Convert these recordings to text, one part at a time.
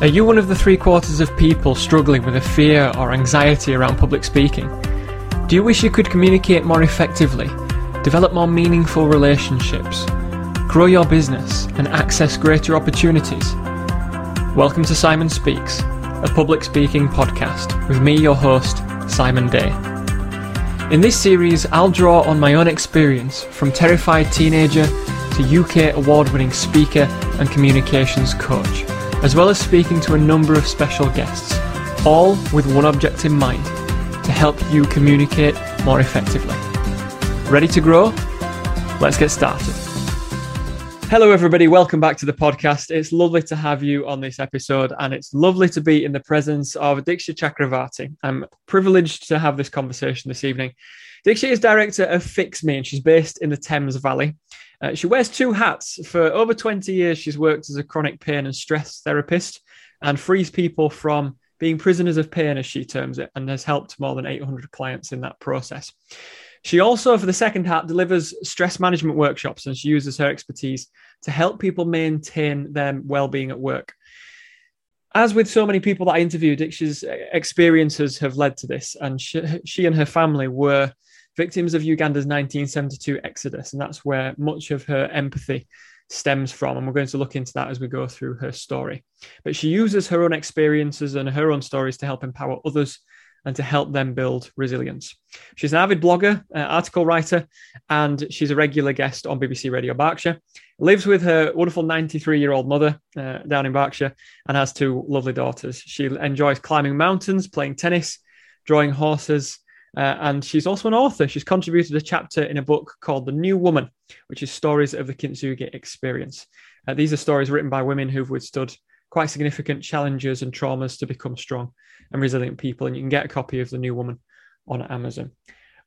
Are you one of the three quarters of people struggling with a fear or anxiety around public speaking? Do you wish you could communicate more effectively, develop more meaningful relationships, grow your business, and access greater opportunities? Welcome to Simon Speaks, a public speaking podcast with me, your host, Simon Day. In this series, I'll draw on my own experience from terrified teenager to UK award winning speaker and communications coach as well as speaking to a number of special guests, all with one object in mind to help you communicate more effectively. Ready to grow? Let's get started. Hello, everybody. Welcome back to the podcast. It's lovely to have you on this episode, and it's lovely to be in the presence of Diksha Chakravarti. I'm privileged to have this conversation this evening. Diksha is director of Fix Me, and she's based in the Thames Valley. Uh, she wears two hats. For over 20 years, she's worked as a chronic pain and stress therapist and frees people from being prisoners of pain, as she terms it, and has helped more than 800 clients in that process. She also, for the second hat, delivers stress management workshops and she uses her expertise to help people maintain their well-being at work. As with so many people that I interviewed, Diksha's experiences have led to this, and she, she and her family were victims of Uganda's 1972 exodus. And that's where much of her empathy stems from. And we're going to look into that as we go through her story. But she uses her own experiences and her own stories to help empower others and to help them build resilience. She's an avid blogger, uh, article writer, and she's a regular guest on BBC Radio Berkshire. Lives with her wonderful 93 year old mother uh, down in Berkshire and has two lovely daughters. She enjoys climbing mountains, playing tennis, drawing horses, uh, and she's also an author. She's contributed a chapter in a book called The New Woman, which is stories of the Kintsugi experience. Uh, these are stories written by women who've withstood quite significant challenges and traumas to become strong and resilient people. And you can get a copy of The New Woman on Amazon.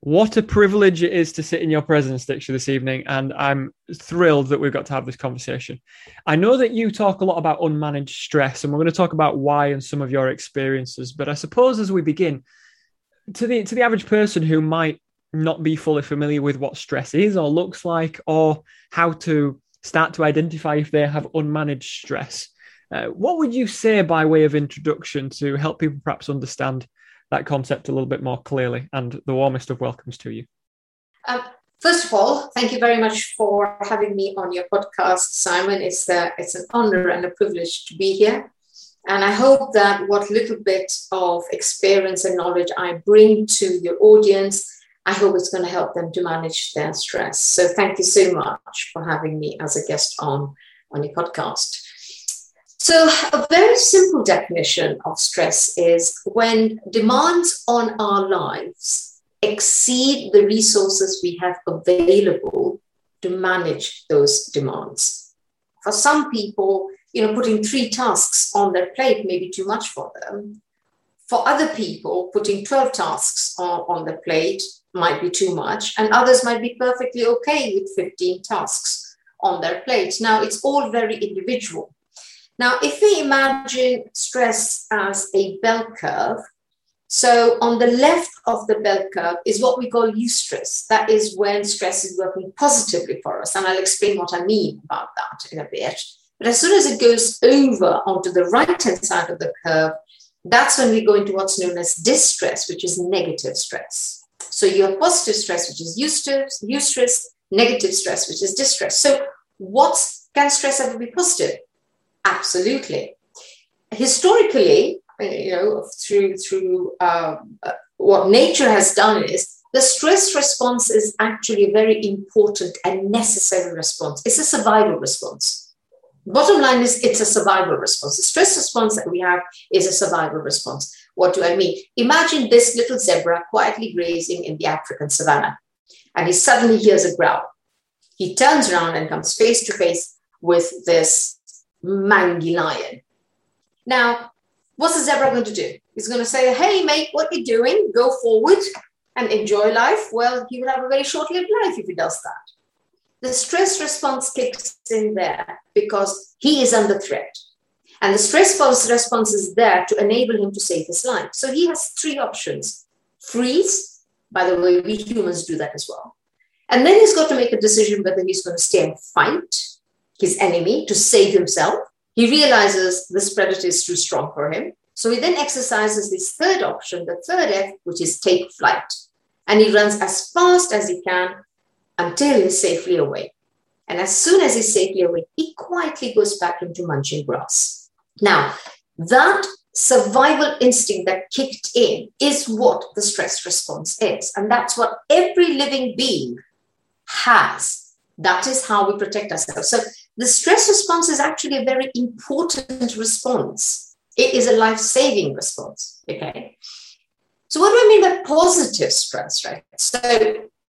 What a privilege it is to sit in your presence, Diksha, this evening. And I'm thrilled that we've got to have this conversation. I know that you talk a lot about unmanaged stress, and we're going to talk about why and some of your experiences. But I suppose as we begin, to the to the average person who might not be fully familiar with what stress is or looks like or how to start to identify if they have unmanaged stress uh, what would you say by way of introduction to help people perhaps understand that concept a little bit more clearly and the warmest of welcomes to you? Um, first of all thank you very much for having me on your podcast simon. It's, uh, it's an honor and a privilege to be here and I hope that what little bit of experience and knowledge I bring to your audience, I hope it's going to help them to manage their stress. So thank you so much for having me as a guest on, on your podcast. So, a very simple definition of stress is when demands on our lives exceed the resources we have available to manage those demands. For some people, you know, putting three tasks on their plate may be too much for them. For other people, putting 12 tasks on, on the plate might be too much, and others might be perfectly okay with 15 tasks on their plate. Now, it's all very individual. Now, if we imagine stress as a bell curve, so on the left of the bell curve is what we call eustress. That is when stress is working positively for us. And I'll explain what I mean about that in a bit. But as soon as it goes over onto the right hand side of the curve, that's when we go into what's known as distress, which is negative stress. So you have positive stress, which is eustress, eustress, negative stress, which is distress. So what's can stress ever be positive? Absolutely. Historically, you know, through through uh, what nature has done is the stress response is actually a very important and necessary response. It's a survival response. Bottom line is it's a survival response. The stress response that we have is a survival response. What do I mean? Imagine this little zebra quietly grazing in the African savannah, and he suddenly hears a growl. He turns around and comes face to face with this mangy lion. Now, what's the zebra going to do? He's going to say, Hey, mate, what are you doing? Go forward and enjoy life. Well, he will have a very short lived life if he does that the stress response kicks in there because he is under threat. And the stress response is there to enable him to save his life. So he has three options freeze, by the way, we humans do that as well. And then he's got to make a decision whether he's going to stay and fight his enemy to save himself, He realizes this predator is too strong for him. So he then exercises this third option, the third F, which is take flight. And he runs as fast as he can until he's safely away. And as soon as he's safely away, he quietly goes back into munching grass. Now, that survival instinct that kicked in is what the stress response is. And that's what every living being has. That is how we protect ourselves. So the stress response is actually a very important response. It is a life saving response. Okay. So, what do I mean by positive stress, right? So,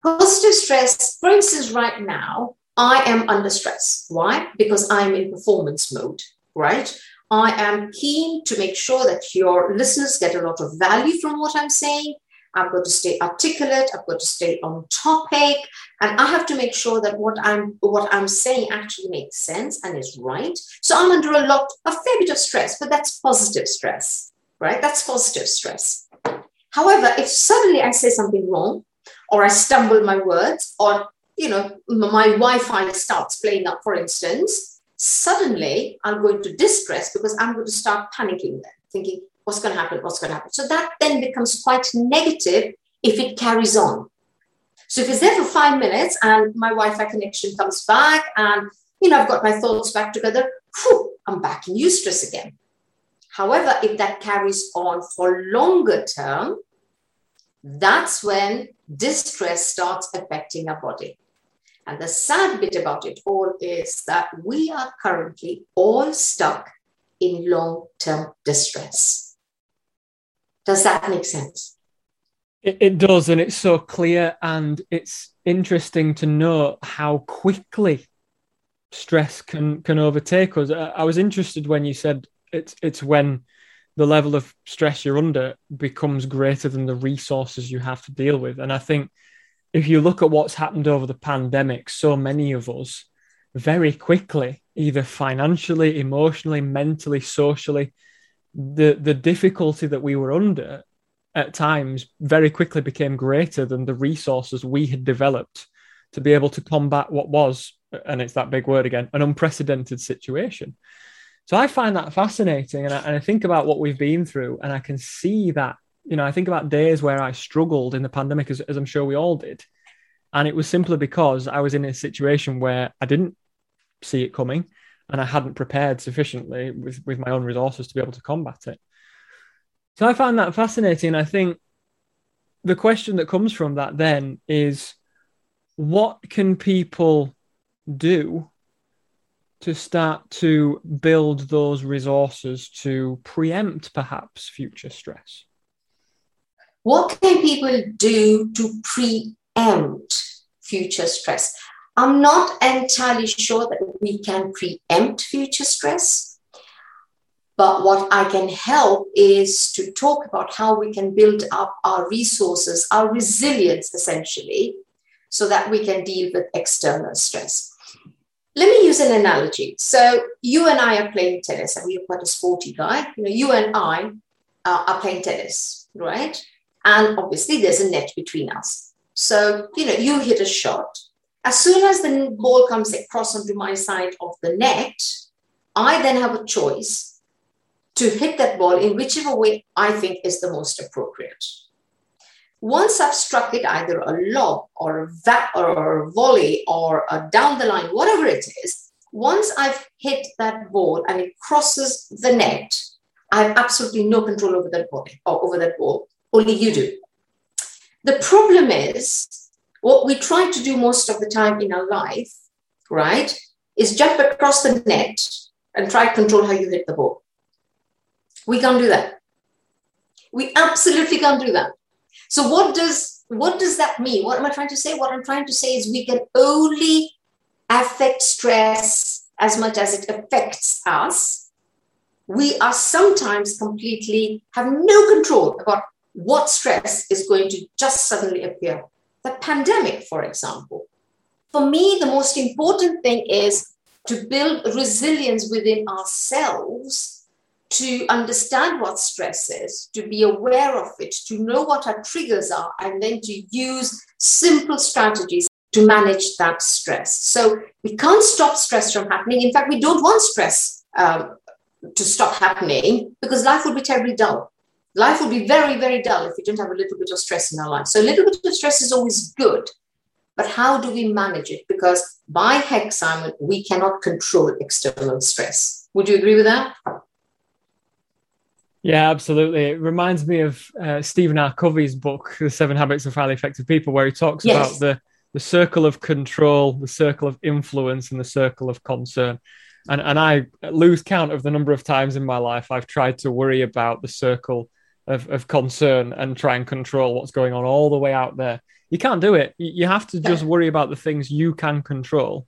positive stress, for instance, right now, I am under stress. Why? Because I'm in performance mode, right? I am keen to make sure that your listeners get a lot of value from what I'm saying. I've got to stay articulate. I've got to stay on topic, and I have to make sure that what I'm what I'm saying actually makes sense and is right. So I'm under a lot, a fair bit of stress, but that's positive stress, right? That's positive stress. However, if suddenly I say something wrong, or I stumble my words, or you know my Wi-Fi starts playing up, for instance, suddenly I'm going to distress because I'm going to start panicking then, thinking, what's going to happen? What's going to happen? So that then becomes quite negative if it carries on. So if it's there for five minutes and my Wi-Fi connection comes back and you know I've got my thoughts back together, whew, I'm back in eustress again. However, if that carries on for longer term, that's when distress starts affecting our body. And the sad bit about it all is that we are currently all stuck in long term distress. Does that make sense? It, it, does, and it's so clear, and it's interesting to know how quickly stress can can overtake us. I, I was interested when you said it's it's when the level of stress you're under becomes greater than the resources you have to deal with, and I think if you look at what's happened over the pandemic, so many of us very quickly, either financially, emotionally, mentally, socially, the the difficulty that we were under at times very quickly became greater than the resources we had developed to be able to combat what was, and it's that big word again, an unprecedented situation. So I find that fascinating, and I, and I think about what we've been through, and I can see that. You know, I think about days where I struggled in the pandemic, as, as I'm sure we all did, and it was simply because I was in a situation where I didn't see it coming, and I hadn't prepared sufficiently with with my own resources to be able to combat it. So I find that fascinating. And I think the question that comes from that then is what can people do to start to build those resources to preempt perhaps future stress? What can people do to preempt future stress? I'm not entirely sure that we can preempt future stress. But what I can help is to talk about how we can build up our resources, our resilience essentially, so that we can deal with external stress. Let me use an analogy. So you and I are playing tennis, and we're quite a sporty guy. You know, you and I uh, are playing tennis, right? And obviously, there's a net between us. So you know, you hit a shot. As soon as the ball comes across onto my side of the net, I then have a choice to hit that ball in whichever way I think is the most appropriate. Once I've struck it, either a lob or a, va- or a volley or a down the line, whatever it is, once I've hit that ball and it crosses the net, I have absolutely no control over that ball or over that ball. Only you do. The problem is what we try to do most of the time in our life, right, is jump across the net and try to control how you hit the ball. We can't do that. We absolutely can't do that. So what does what does that mean? What am I trying to say? What I'm trying to say is we can only affect stress as much as it affects us. We are sometimes completely have no control about what stress is going to just suddenly appear. The pandemic, for example. For me, the most important thing is to build resilience within ourselves to understand what stress is, to be aware of it, to know what our triggers are, and then to use simple strategies to manage that stress. So we can't stop stress from happening. In fact, we don't want stress um, to stop happening because life would be terribly dull. Life would be very, very dull if we didn't have a little bit of stress in our life. So a little bit of stress is always good. But how do we manage it? Because by heck, Simon, we cannot control external stress. Would you agree with that? Yeah, absolutely. It reminds me of uh, Stephen R. Covey's book, The Seven Habits of Highly Effective People, where he talks yes. about the, the circle of control, the circle of influence, and the circle of concern. And, and I lose count of the number of times in my life I've tried to worry about the circle of, of concern and try and control what's going on all the way out there. You can't do it. You have to just worry about the things you can control.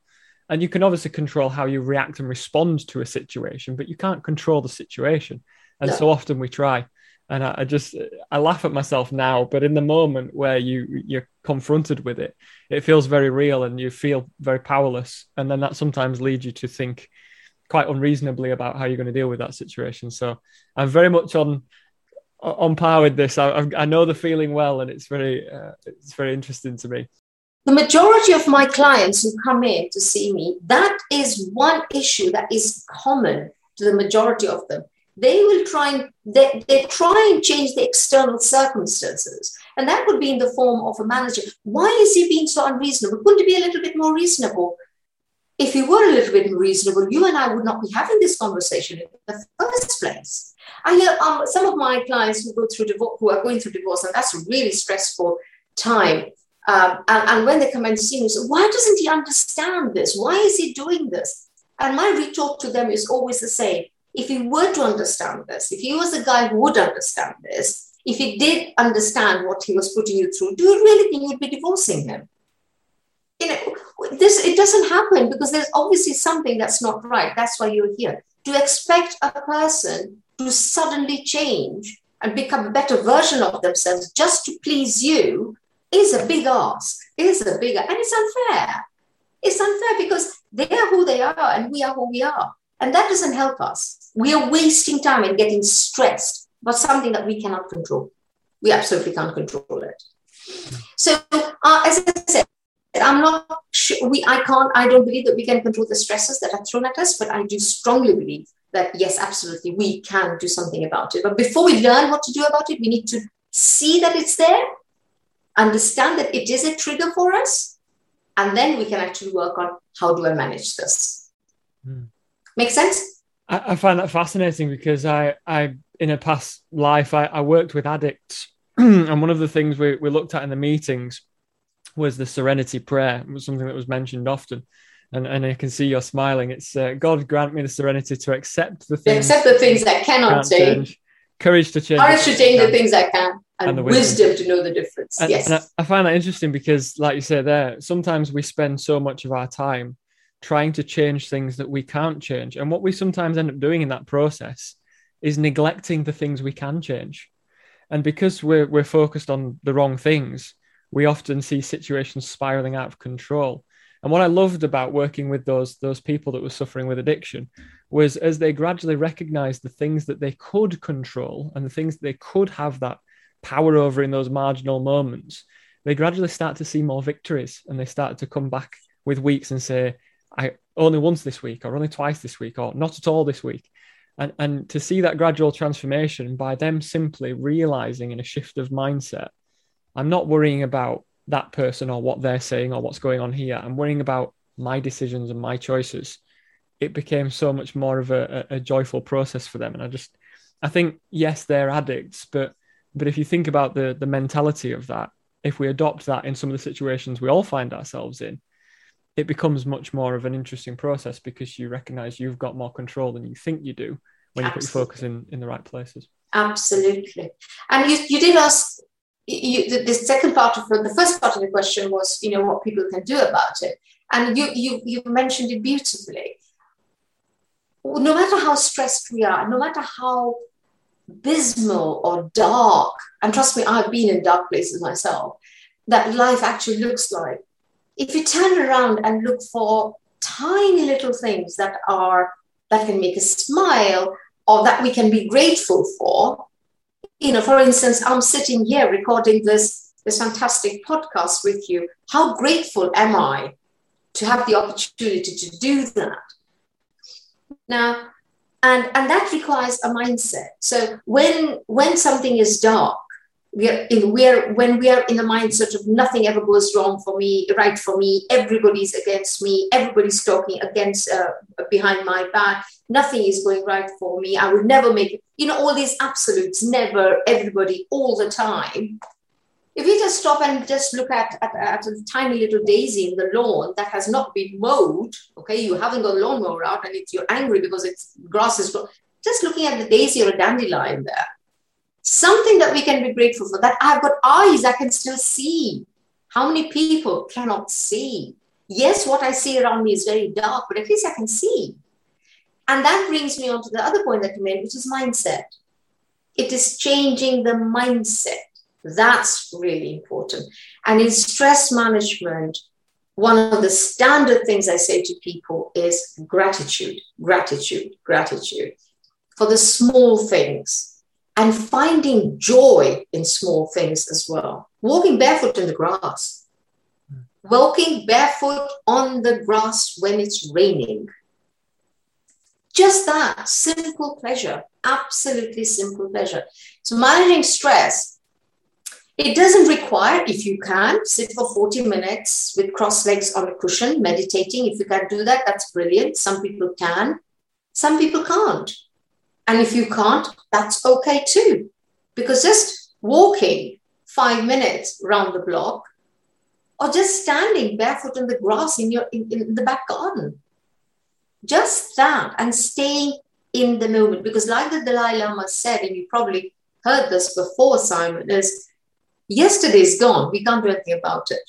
And you can obviously control how you react and respond to a situation, but you can't control the situation and yeah. so often we try. And I, I, just i laugh at myself now but in the moment where you you're confronted with it it feels very real and you feel very powerless. And then that sometimes leads you to think quite unreasonably about how you're going to deal with that situation. So i'm very much on on par with this. I, I know the feeling well and it's very uh, it's very interesting to me. The majority of my clients who come in to see me that is one issue that is common to the majority of them they will try and they, they try and change the external circumstances. And that would be in the form of a manager. Why is he being so unreasonable? Couldn't he be a little bit more reasonable? If he were a little bit more reasonable you and i would not be having this conversation in the first place. I hear um, some of my clients who go through divorce who are going through divorce and that's a really stressful time. Um, and, and, when they come and see me why doesn't he understand this? Why is he doing this? And my retort to them is always the same if he were to understand this, if he was a guy who would understand this, if he did understand what he was putting you through, do you really think you'd be divorcing him? You know, this it doesn't happen because there's obviously something that's not right. That's why you're here. To expect a person to suddenly change and become a better version of themselves just to please you is a big ask, is a bigger, and it's unfair. It's unfair because they are who they are and we are who we are. And that doesn't help us. We are wasting time and getting stressed about something that we cannot control. We absolutely can't control it. So, uh, as I said, I'm not sure, we, I can't, I don't believe that we can control the stresses that are thrown at us, but I do strongly believe that yes, absolutely, we can do something about it. But before we learn what to do about it, we need to see that it's there, understand that it is a trigger for us, and then we can actually work on how do I manage this. Mm. Make sense? I, I, find that fascinating because I, I in a past life, I, I worked with addicts, and one of the things we, we looked at in the meetings was the Serenity Prayer. It was something that was mentioned often. And, and I can see you're smiling. It's uh, God grant me the serenity to accept the things, accept the things that cannot change. change, courage to change, courage to change the things that can, and, and the wisdom. wisdom. to know the difference. And, yes, I, I find that interesting because, like you say, there sometimes we spend so much of our time trying to change things that we can't change. And what we sometimes end up doing in that process is neglecting the things we can change. And because we're, we're focused on the wrong things, we often see situations spiraling out of control. And what I loved about working with those, those people that were suffering with addiction was as they gradually recognized the things that they could control and the things they could have that power over in those marginal moments, they gradually start to see more victories and they start to come back with weeks and say, I only once this week or only twice this week or not at all this week. And, and to see that gradual transformation by them simply realizing in a shift of mindset, I'm not worrying about that person or what they're saying or what's going on here. I'm worrying about my decisions and my choices. It became so much more of a, a, a joyful process for them. And I just, I think, yes, they're addicts, but but if you think about the the mentality of that, if we adopt that in some of the situations we all find ourselves in, it becomes much more of an interesting process because you recognize you've got more control than you think you do when Absolutely. you put your focus in in the right places Absolutely. And you, you did ask you, the, the, second part of the first part of the question was, you know, what people can do about it. And you, you, you mentioned it beautifully. No matter how stressed we are, no matter how dismal or dark, and trust me, I've been in dark places myself, that life actually looks like, if you turn around and look for tiny little things that are that can make us smile or that we can be grateful for you know for instance i'm sitting here recording this this fantastic podcast with you. How grateful am i to have the opportunity to do that? Now and and that requires a mindset. So when when something is dark we are in we are when we are in the mindset of nothing ever goes wrong for me right for me everybody's against me everybody's talking against uh, behind my back nothing is going right for me i would never make it you know all these absolutes never everybody all the time. If you just stop and just look at, at, at, a tiny little daisy in the lawn that has not been mowed, okay, you haven't got a lawnmower out and it's, you're angry because it's grass is just looking at the daisy or a dandelion there, something that we can be grateful for that I've got eyes, I can still see. How many people cannot see? Yes, what I see around me is very dark, but at least I can see. And that brings me on to the other point that you made, which is mindset. It is changing the mindset. That's really important. And in stress management, one of the standard things I say to people is gratitude, gratitude, gratitude for the small things and finding joy in small things as well. Walking barefoot in the grass, walking barefoot on the grass when it's raining. Just that simple pleasure, absolutely simple pleasure. So, managing stress it doesn't require, if you can, sit for 40 minutes with cross legs on a cushion, meditating. If you can do that, that's brilliant. Some people can, some people can't. And if you can't, that's okay too. Because just walking five minutes round the block or just standing barefoot in the grass in your in, in the back garden. Just that and staying in the moment. Because like the Dalai Lama said, and you probably heard this before, Simon, is Yesterday is gone. We can't do anything about it.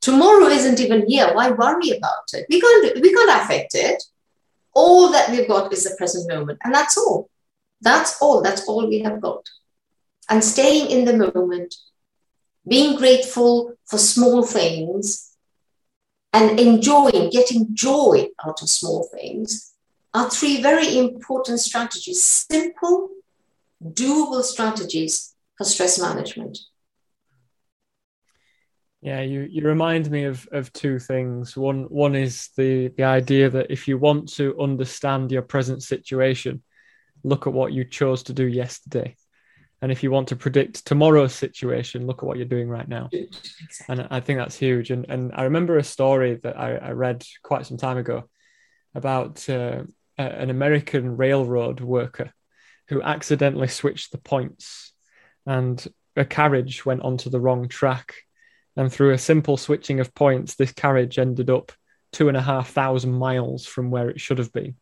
Tomorrow isn't even here. Why worry about it? We can't, we can't affect it. All that we've got is the present moment. And that's all. That's all. That's all we have got. And staying in the moment, being grateful for small things, and enjoying, getting joy out of small things are three very important strategies. Simple, doable strategies for stress management. Yeah, you, you remind me of, of two things. One one is the, the idea that if you want to understand your present situation, look at what you chose to do yesterday. And if you want to predict tomorrow's situation, look at what you're doing right now. Exactly. And I think that's huge. And, and I remember a story that I, I read quite some time ago about uh, an American railroad worker who accidentally switched the points and a carriage went onto the wrong track. And through a simple switching of points, this carriage ended up two and a half thousand miles from where it should have been.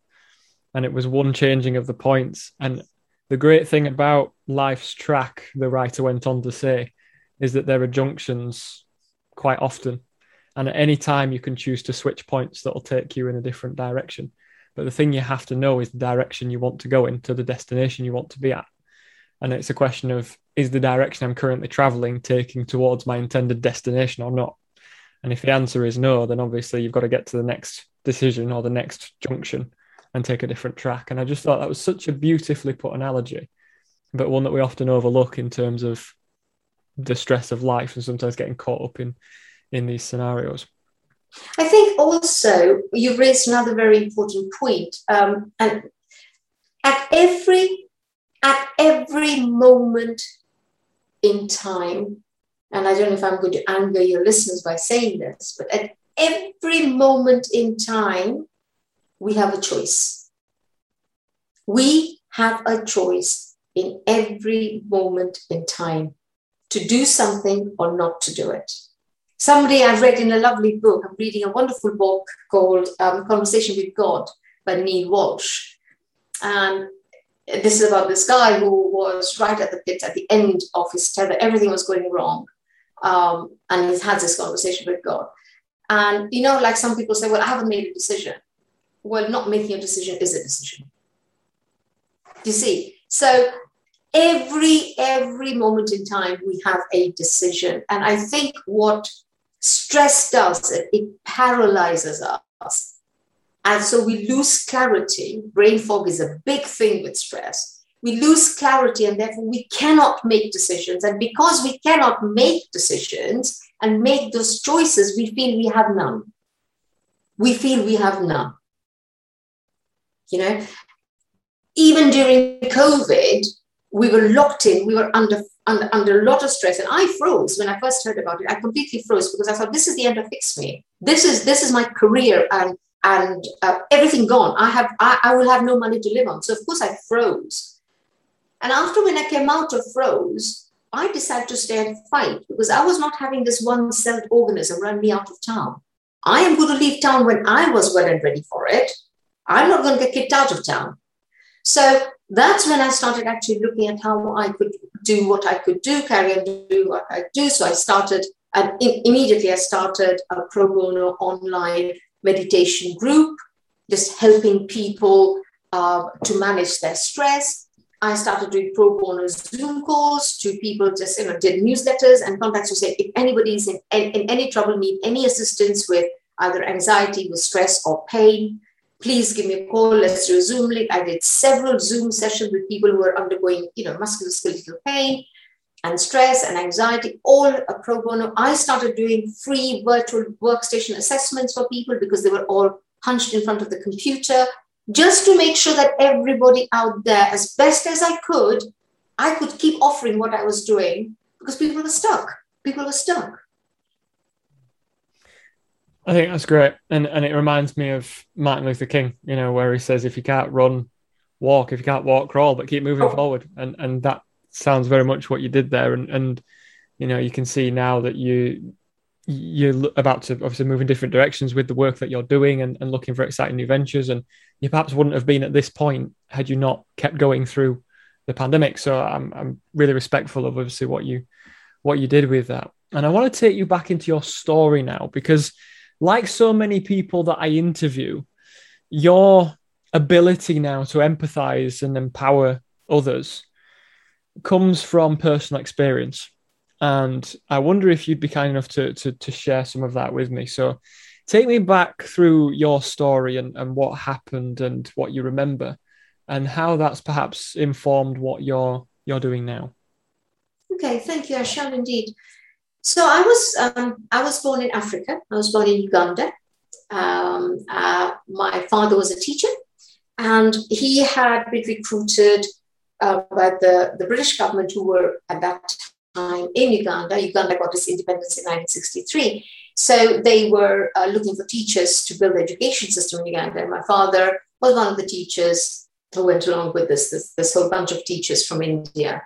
And it was one changing of the points. And the great thing about life's track, the writer went on to say, is that there are junctions quite often. And at any time, you can choose to switch points that will take you in a different direction. But the thing you have to know is the direction you want to go into, the destination you want to be at. And it's a question of is the direction I'm currently traveling taking towards my intended destination or not? And if the answer is no, then obviously you've got to get to the next decision or the next junction and take a different track. And I just thought that was such a beautifully put analogy, but one that we often overlook in terms of the stress of life and sometimes getting caught up in in these scenarios. I think also you've raised another very important point, um, and at every at every moment in time, and I don't know if I'm going to anger your listeners by saying this, but at every moment in time, we have a choice. We have a choice in every moment in time to do something or not to do it. Somebody I've read in a lovely book, I'm reading a wonderful book called um, Conversation with God by Neale Walsch. And this is about this guy who was right at the pit at the end of his tether. Everything was going wrong. Um, and he's had this conversation with God. And, you know, like some people say, well, I haven't made a decision. Well, not making a decision is a decision. You see? So every, every moment in time, we have a decision. And I think what stress does, it, it paralyzes us and so we lose clarity. Brain fog is a big thing with stress. We lose clarity and therefore we cannot make decisions. And because we cannot make decisions and make those choices, we feel we have none. We feel we have none. You know, even during COVID, we were locked in, we were under, under, under a lot of stress. And I froze when I first heard about it. I completely froze because I thought, this is the end of FixMe. This is, this is my career and, and uh, everything gone. I, have, I, I will have no money to live on. So, of course, I froze. And after when I came out of froze, I decided to stay and fight because I was not having this one celled organism run me out of town. I am going to leave town when I was well and ready for it. I'm not going to get kicked out of town. So that's when I started actually looking at how I could do what I could do, carry on do what I do. So I started, and immediately I started a pro bono online meditation group, just helping people uh, to manage their stress. I started doing pro bono Zoom calls to people, just you know, did newsletters and contacts to say if anybody's in, in, in any trouble, need any assistance with either anxiety, with stress or pain, please give me a call. Let's do a Zoom link. I did several Zoom sessions with people who were undergoing, you know, musculoskeletal pain and stress and anxiety, all a pro bono. I started doing free virtual workstation assessments for people because they were all hunched in front of the computer, just to make sure that everybody out there, as best as I could, I could keep offering what I was doing because people were stuck. People were stuck. I think that's great, and and it reminds me of Martin Luther King, you know, where he says, "If you can't run, walk. If you can't walk, crawl, but keep moving oh. forward." And and that sounds very much what you did there. And and you know, you can see now that you you're about to obviously move in different directions with the work that you're doing and, and looking for exciting new ventures. And you perhaps wouldn't have been at this point had you not kept going through the pandemic. So I'm I'm really respectful of obviously what you what you did with that. And I want to take you back into your story now because like so many people that I interview, your ability now to empathize and empower others comes from personal experience. And I wonder if you'd be kind enough to, to, to share some of that with me. So take me back through your story and, and what happened and what you remember and how that's perhaps informed what you're you're doing now. Okay, thank you. I shall indeed. So I was um, I was born in Africa. I was born in Uganda. Um, uh, my father was a teacher, and he had been recruited uh, the, the British government, who were at that time in Uganda. Uganda got its independence in 1963. So they were uh, looking for teachers to build the education system in Uganda. And my father was one of the teachers who went along with this, this, this whole bunch of teachers from India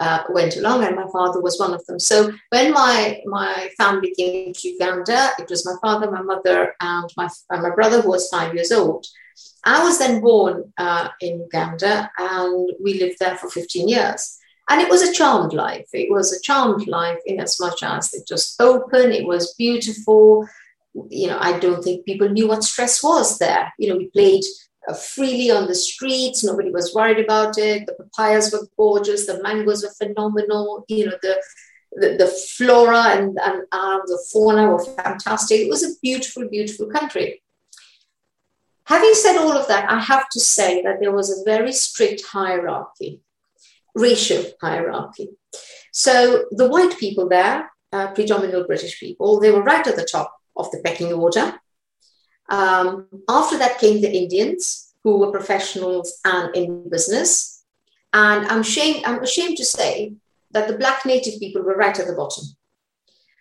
uh, went along, and my father was one of them. So when my my family came to Uganda, it was my father, my mother, and my and my brother who was five years old. I was then born uh, in Uganda, and we lived there for 15 years. And it was a charmed life. It was a charmed life in as much as it was open, it was beautiful. You know, I don't think people knew what stress was there. You know, we played uh, freely on the streets. Nobody was worried about it. The papayas were gorgeous. The mangoes were phenomenal. You know, the the, the flora and, and uh, the fauna were fantastic. It was a beautiful, beautiful country. Having said all of that, I have to say that there was a very strict hierarchy, racial hierarchy. So the white people there, uh, predominantly British people, they were right at the top of the pecking order. Um, after that came the Indians, who were professionals and in business. And I'm ashamed, I'm ashamed to say that the Black native people were right at the bottom.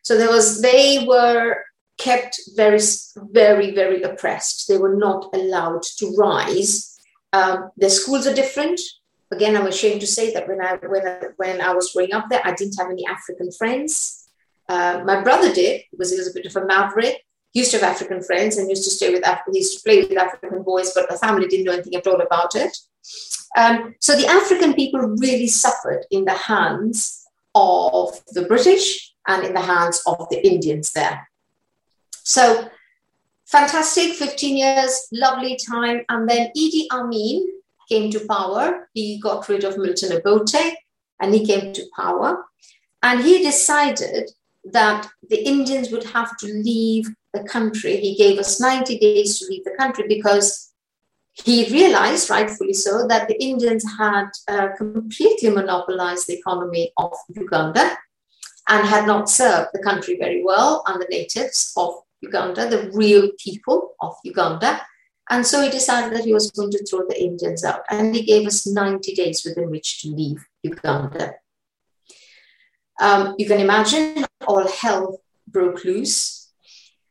So there was, they were kept very, very, very oppressed. They were not allowed to rise. Um, their schools are different. Again, I'm ashamed to say that when I when I, when I was growing up there, I didn't have any African friends. Uh, my brother did because he was a bit of a maverick used to have African friends and used to stay with African, used to play with African boys, but the family didn't know anything at all about it. Um, so the African people really suffered in the hands of the British and in the hands of the Indians there. So fantastic, 15 years, lovely time. And then Idi Amin came to power. He got rid of Milton Obote and he came to power. And he decided that the Indians would have to leave the country. He gave us 90 days to leave the country because he realized, rightfully so, that the Indians had uh, completely monopolized the economy of Uganda and had not served the country very well and the natives of Uganda, the real people of Uganda. And so he decided that he was going to throw the Indians out. And he gave us 90 days within which to leave Uganda. Um, you can imagine all hell broke loose.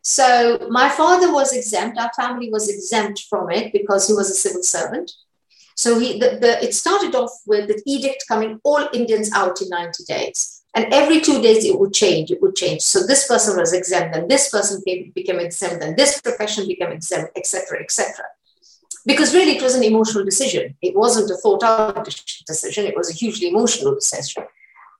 So my father was exempt, our family was exempt from it because he was a civil servant. So he, the, the, it started off with the edict coming all Indians out in 90 days. And every two days it would change, it would change. So this person was exempt, and this person became exempt, and this profession became exempt, etc., etc. Because really it was an emotional decision. It wasn't a thought out decision, it was a hugely emotional decision.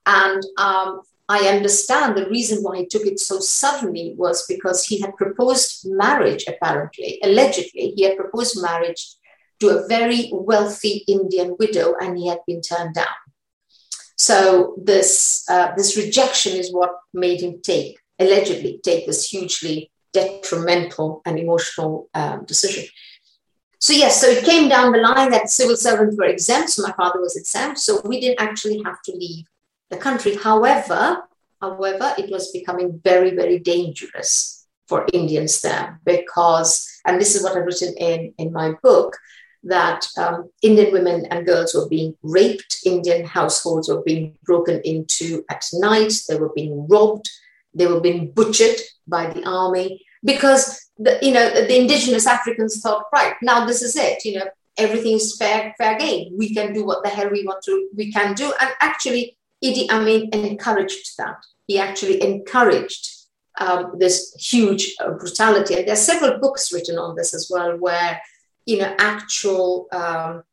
And um, I understand the reason why he took it so suddenly was because he had proposed marriage, apparently, allegedly, he had proposed marriage to a very wealthy Indian widow and he had been turned down. So this, uh, this rejection is what made him take, allegedly, take this hugely detrimental and emotional um, decision. So yes, so it came down the line that civil servants were exempt. So my father was exempt. So we didn't actually have to leave the country. However, however, it was becoming very, very dangerous for Indians there because, and this is what I've written in, in my book, that um, Indian women and girls were being raped, Indian households were being broken into at night, they were being robbed, they were being butchered by the army because the, you know the indigenous Africans thought, right now this is it, you know everything's fair fair game. We can do what the hell we want to we can do, and actually Idi Amin encouraged that. He actually encouraged um, this huge uh, brutality, and there are several books written on this as well, where you know, actual um,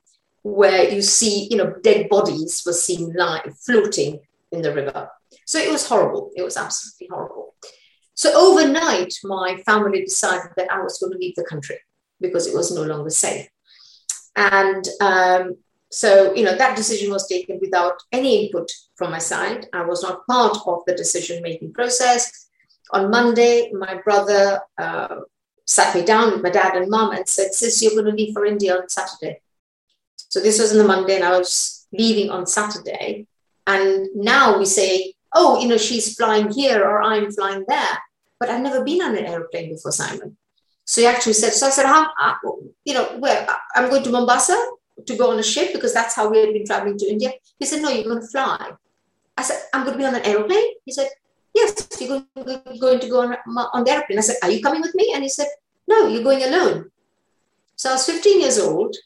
where you see, you know, dead bodies were seen lying floating in the river. So it was horrible. It was absolutely horrible. So overnight, my family decided that I was going to leave the country because it was no longer safe. And um, so, you know, that decision was taken without any input from my side. I was not part of the decision making process. On Monday, my brother uh, sat me down with my dad and mom and said, Sis, you're going to leave for India on Saturday. So this was on the Monday, and I was leaving on Saturday. And now we say, oh, you know, she's flying here or I'm flying there. But I've never been on an airplane before, Simon. So he actually said, so I said, how, uh, you know, where? I'm going to Mombasa to go on a ship because that's how we had been traveling to India. He said, no, you're going to fly. I said, I'm going to be on an airplane. He said, yes, you're going to go on, on the airplane. I said, are you coming with me? And he said, no, you're going alone. So I was 15 years old.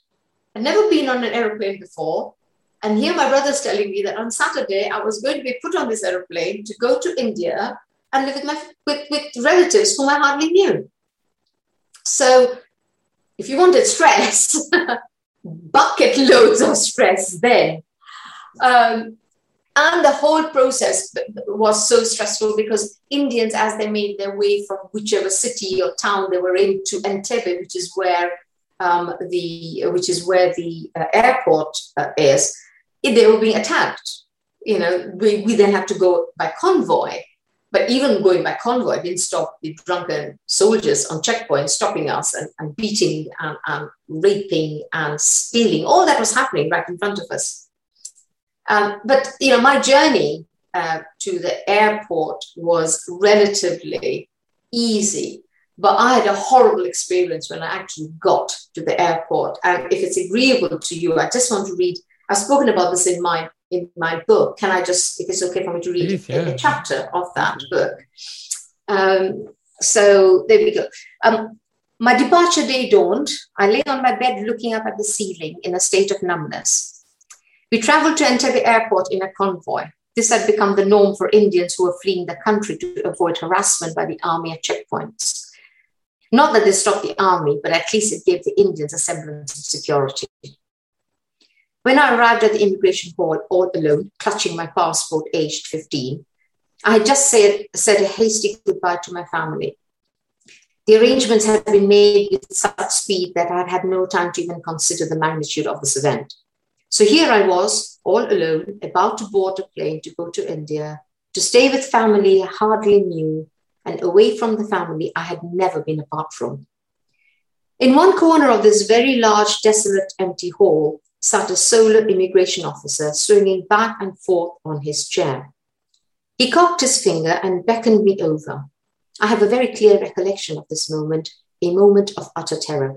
I'd never been on an airplane before. And here my brother's telling me that on Saturday I was going to be put on this airplane to go to India and live with my with, with relatives whom I hardly knew. So if you wanted stress, bucket loads of stress then. Um, and the whole process was so stressful because Indians, as they made their way from whichever city or town they were in to Entebbe, which is where um, the which is where the uh, airport uh, is, they were being attacked. You know, we, we then had to go by convoy. But even going by convoy didn't stop the drunken soldiers on checkpoints stopping us and, and beating and, and raping and stealing. All that was happening right in front of us. Um, but you know, my journey uh, to the airport was relatively easy. But I had a horrible experience when I actually got to the airport. And if it's agreeable to you, I just want to read. I've spoken about this in my in my book. Can I just, if it's okay for me to read Please, yeah. a, a, chapter of that book? Um, so there we go. Um, my departure day dawned. I lay on my bed looking up at the ceiling in a state of numbness. We traveled to Entebbe airport in a convoy. This had become the norm for Indians who were fleeing the country to avoid harassment by the army at checkpoints. Not that they stopped the army, but at least it gave the Indians a semblance of security. When I arrived at the immigration hall all alone, clutching my passport aged 15, I had just said, said a hasty goodbye to my family. The arrangements had been made with such speed that I had had no time to even consider the magnitude of this event. So here I was, all alone, about to board a plane to go to India, to stay with family I hardly knew, and away from the family I had never been apart from. In one corner of this very large, desolate, empty hall sat a solar immigration officer swinging back and forth on his chair. He cocked his finger and beckoned me over. I have a very clear recollection of this moment, a moment of utter terror.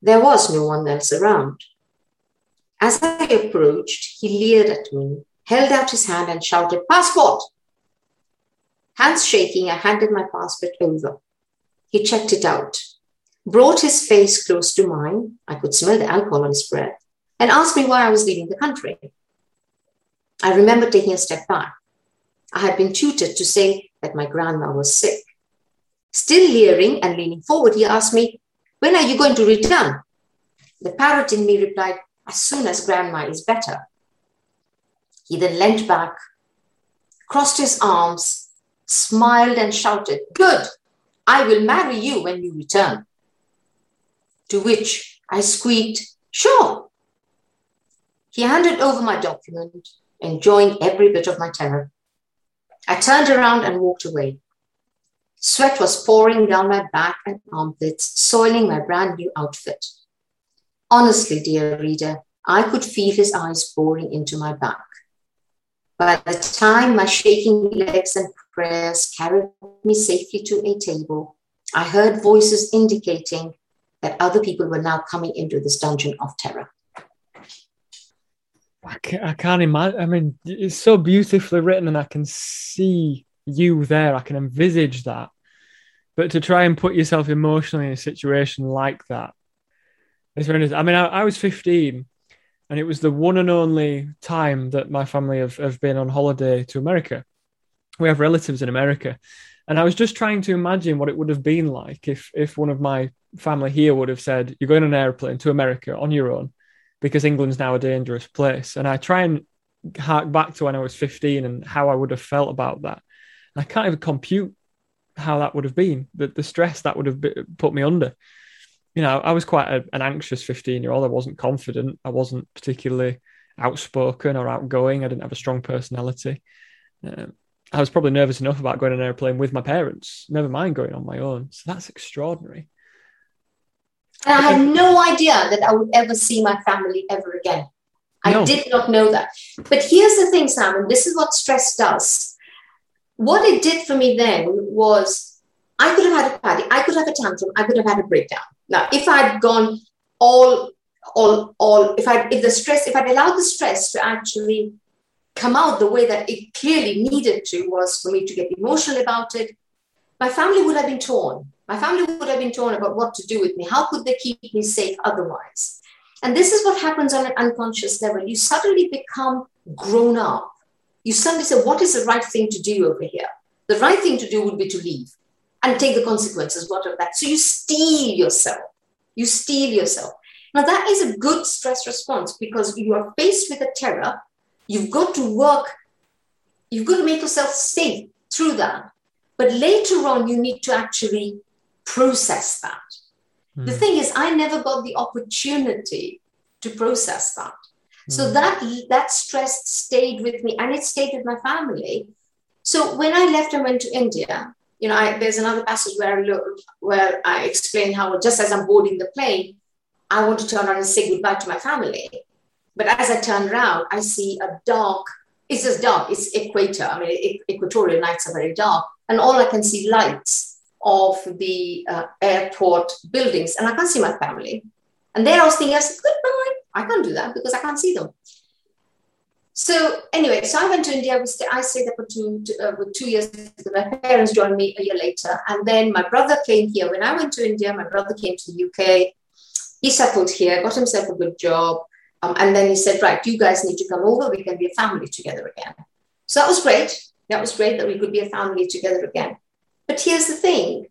There was no one else around. As I approached, he leered at me, held out his hand, and shouted, Passport! Hands shaking, I handed my passport over. He checked it out, brought his face close to mine. I could smell the alcohol on his breath, and asked me why I was leaving the country. I remember taking a step back. I had been tutored to say that my grandma was sick. Still leering and leaning forward, he asked me, When are you going to return? The parrot in me replied, As soon as grandma is better. He then leant back, crossed his arms, smiled, and shouted, Good, I will marry you when you return. To which I squeaked, Sure. He handed over my document, enjoying every bit of my terror. I turned around and walked away. Sweat was pouring down my back and armpits, soiling my brand new outfit. Honestly, dear reader, I could feel his eyes boring into my back. By the time my shaking legs and prayers carried me safely to a table, I heard voices indicating that other people were now coming into this dungeon of terror. I can't, I can't imagine. I mean, it's so beautifully written, and I can see you there. I can envisage that. But to try and put yourself emotionally in a situation like that, is very. I mean, I, I was 15, and it was the one and only time that my family have, have been on holiday to America. We have relatives in America. And I was just trying to imagine what it would have been like if if one of my family here would have said, You're going on an airplane to America on your own because England's now a dangerous place. And I try and hark back to when I was 15 and how I would have felt about that. I can't even compute how that would have been, the, the stress that would have put me under. You know, I was quite a, an anxious 15 year old. I wasn't confident. I wasn't particularly outspoken or outgoing. I didn't have a strong personality. Um, I was probably nervous enough about going on an airplane with my parents, never mind going on my own. So that's extraordinary. And I had no idea that I would ever see my family ever again. I no. did not know that. But here's the thing, Simon this is what stress does. What it did for me then was I could have had a party, I could have a tantrum, I could have had a breakdown. Now, if I'd gone all, all, all, if I, if the stress, if I'd allowed the stress to actually come out the way that it clearly needed to, was for me to get emotional about it, my family would have been torn. My family would have been torn about what to do with me. How could they keep me safe otherwise? And this is what happens on an unconscious level. You suddenly become grown up. You suddenly say, What is the right thing to do over here? The right thing to do would be to leave and take the consequences, what of that. So you steel yourself. You steel yourself. Now, that is a good stress response because you are faced with a terror. You've got to work, you've got to make yourself safe through that. But later on, you need to actually process that. Mm. The thing is, I never got the opportunity to process that. Mm. So that that stress stayed with me and it stayed with my family. So when I left and went to India, you know, I, there's another passage where I look, where I explain how just as I'm boarding the plane, I want to turn around and say goodbye to my family. But as I turn around, I see a dark. It's just dark. It's equator. I mean, equatorial nights are very dark, and all I can see lights of the uh, airport buildings and I can't see my family. And there I was thinking, I said, goodbye. I can't do that because I can't see them. So anyway, so I went to India. I stayed there for two, uh, two years. My parents joined me a year later. And then my brother came here. When I went to India, my brother came to the UK. He settled here, got himself a good job. Um, and then he said, right, you guys need to come over. We can be a family together again. So that was great. That was great that we could be a family together again. But here's the thing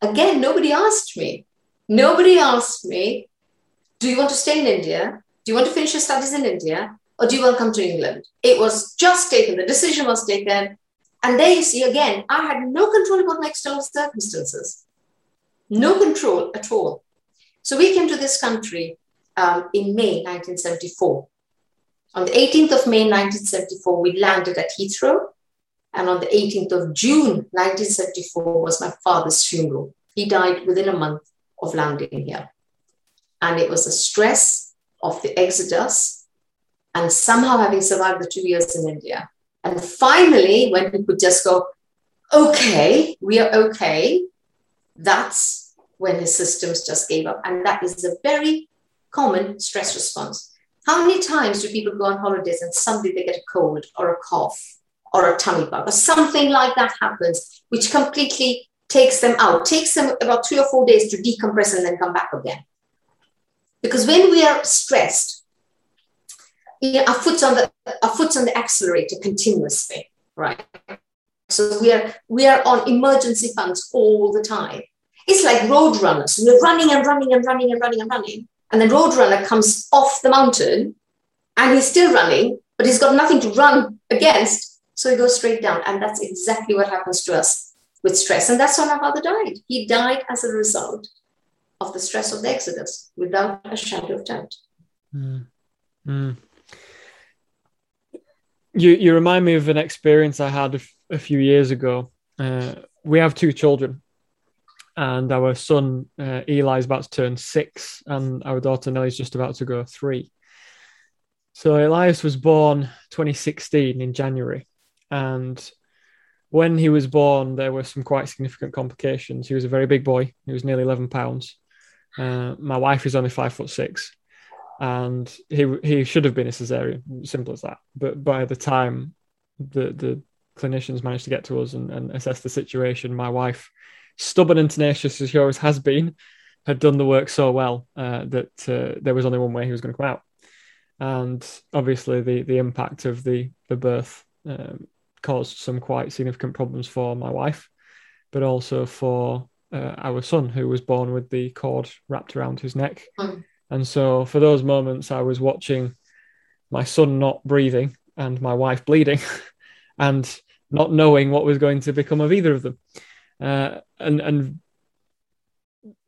again, nobody asked me. Nobody asked me, do you want to stay in India? Do you want to finish your studies in India? Or do you want to come to England? It was just taken, the decision was taken. And there you see again, I had no control about my external circumstances. No control at all. So we came to this country um, in May 1974. On the 18th of May 1974, we landed at Heathrow. And on the 18th of June 1974 was my father's funeral. He died within a month of landing here. And it was the stress of the exodus and somehow having survived the two years in India. And finally, when we could just go, okay, we are okay, that's when his systems just gave up. And that is a very common stress response. How many times do people go on holidays and suddenly they get a cold or a cough or a tummy bug or something like that happens, which completely takes them out, takes them about three or four days to decompress and then come back again. Because when we are stressed, you know, our foot's on the our foot's on the accelerator continuously, right? So we are we are on emergency funds all the time. It's like road runners. We're running and running and running and running and running. And then Roadrunner comes off the mountain and he's still running, but he's got nothing to run against. So he goes straight down. And that's exactly what happens to us with stress. And that's how my father died. He died as a result of the stress of the Exodus without a shadow of doubt. Mm. Mm. You, you remind me of an experience I had a, f- a few years ago. Uh, we have two children, and our son uh, Eli is about to turn six, and our daughter Nelly is just about to go three. So Elias was born 2016 in January, and when he was born, there were some quite significant complications. He was a very big boy; he was nearly 11 pounds. Uh, my wife is only five foot six, and he he should have been a cesarean, simple as that. But by the time the the clinicians managed to get to us and, and assess the situation, my wife stubborn and tenacious as she always has been, had done the work so well uh, that uh, there was only one way he was going to come out. And obviously, the the impact of the the birth um, caused some quite significant problems for my wife, but also for uh, our son, who was born with the cord wrapped around his neck. Mm. And so, for those moments, I was watching my son not breathing and my wife bleeding, and not knowing what was going to become of either of them. Uh, and and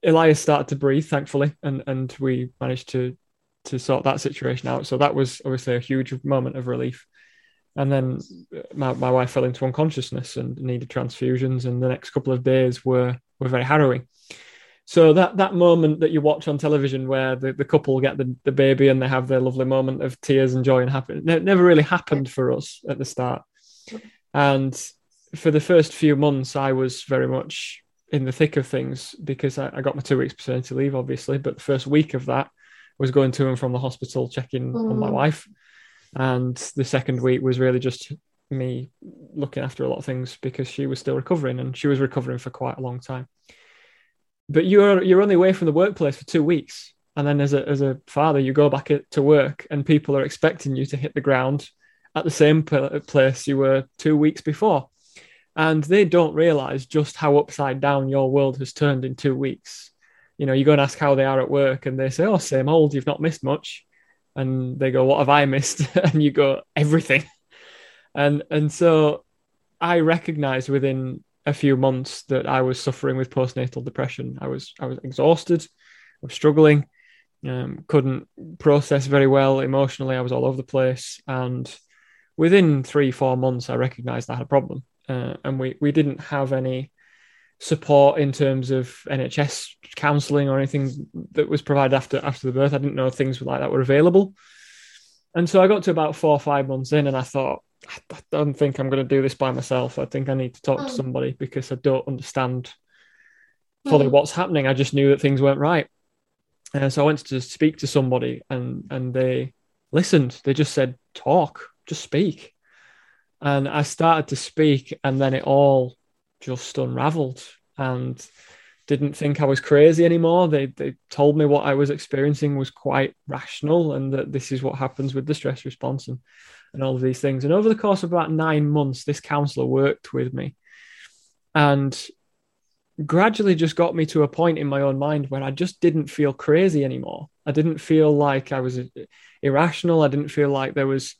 Elias started to breathe, thankfully, and and we managed to to sort that situation out. So that was obviously a huge moment of relief. And then my, my wife fell into unconsciousness and needed transfusions, and the next couple of days were were very harrowing. So that that moment that you watch on television where the, the couple get the, the baby and they have their lovely moment of tears and joy and happiness it never really happened for us at the start. And for the first few months, I was very much in the thick of things because I, I got my two weeks paternity leave, obviously. But the first week of that was going to and from the hospital, checking mm. on my mm. wife. And the second week was really just me looking after a lot of things because she was still recovering and she was recovering for quite a long time. But you're you're only away from the workplace for two weeks, and then as a as a father, you go back to work, and people are expecting you to hit the ground at the same place you were two weeks before and they don't realize just how upside down your world has turned in two weeks. You know, you go and ask how they are at work, and they say, "Oh, same old. You've not missed much." And they go, "What have I missed?" and you go, "Everything." And and so, I recognized within a few months that I was suffering with postnatal depression. I was I was exhausted, I was struggling, um, couldn't process very well emotionally. I was all over the place, and within three four months, I recognized I had a problem uh, and we we didn't have any support in terms of NHS counselling or anything that was provided after after the birth. I didn't know things like that were available, and so I got to about four or five months in, and I thought, I don't think I'm going to do this by myself. I think I need to talk to hmm. somebody because I don't understand fully mm. what's happening. I just knew that things weren't right, and so I went to speak to somebody, and and they listened. They just said, "Talk, just speak." And I started to speak, and then it all just unraveled and didn't think I was crazy anymore. They they told me what I was experiencing was quite rational and that this is what happens with the stress response and, and all of these things. And over the course of about nine months, this counselor worked with me and gradually just got me to a point in my own mind where I just didn't feel crazy anymore. I didn't feel like I was irrational. I didn't feel like there was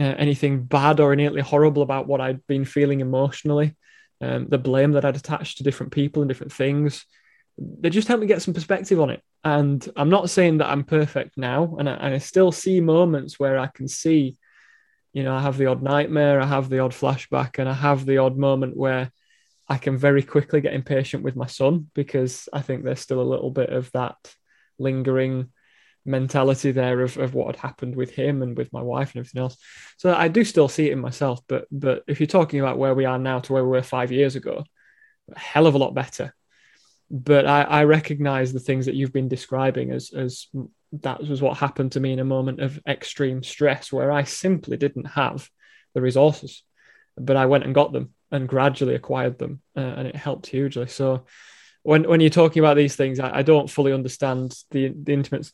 uh, anything bad or innately horrible about what I'd been feeling emotionally, um, the blame that I'd attached to different people and different things. They just helped me get some perspective on it. And I'm not saying that I'm perfect now, and I, and I still see moments where I can see, you know, I have the odd nightmare, I have the odd flashback, and I have the odd moment where I can very quickly get impatient with my son because I think there's still a little bit of that lingering mentality there of, of what had happened with him and with my wife and everything else. So I do still see it in myself, but but if you're talking about where we are now to where we were five years ago, a hell of a lot better. but I, I recognize the things that you've been describing as as that was what happened to me in a moment of extreme stress where I simply didn't have the resources, but I went and got them and gradually acquired them, uh, and it helped hugely. So when when you're talking about these things, I, I don't fully understand the the intimate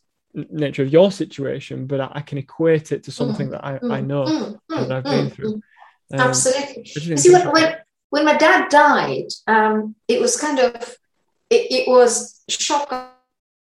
nature of your situation, but I, I can equate it to something mm, that I, mm, I know mm, and I've been through. Um, Absolutely. See, when, when, when my dad died, um, it was kind of it, it was shock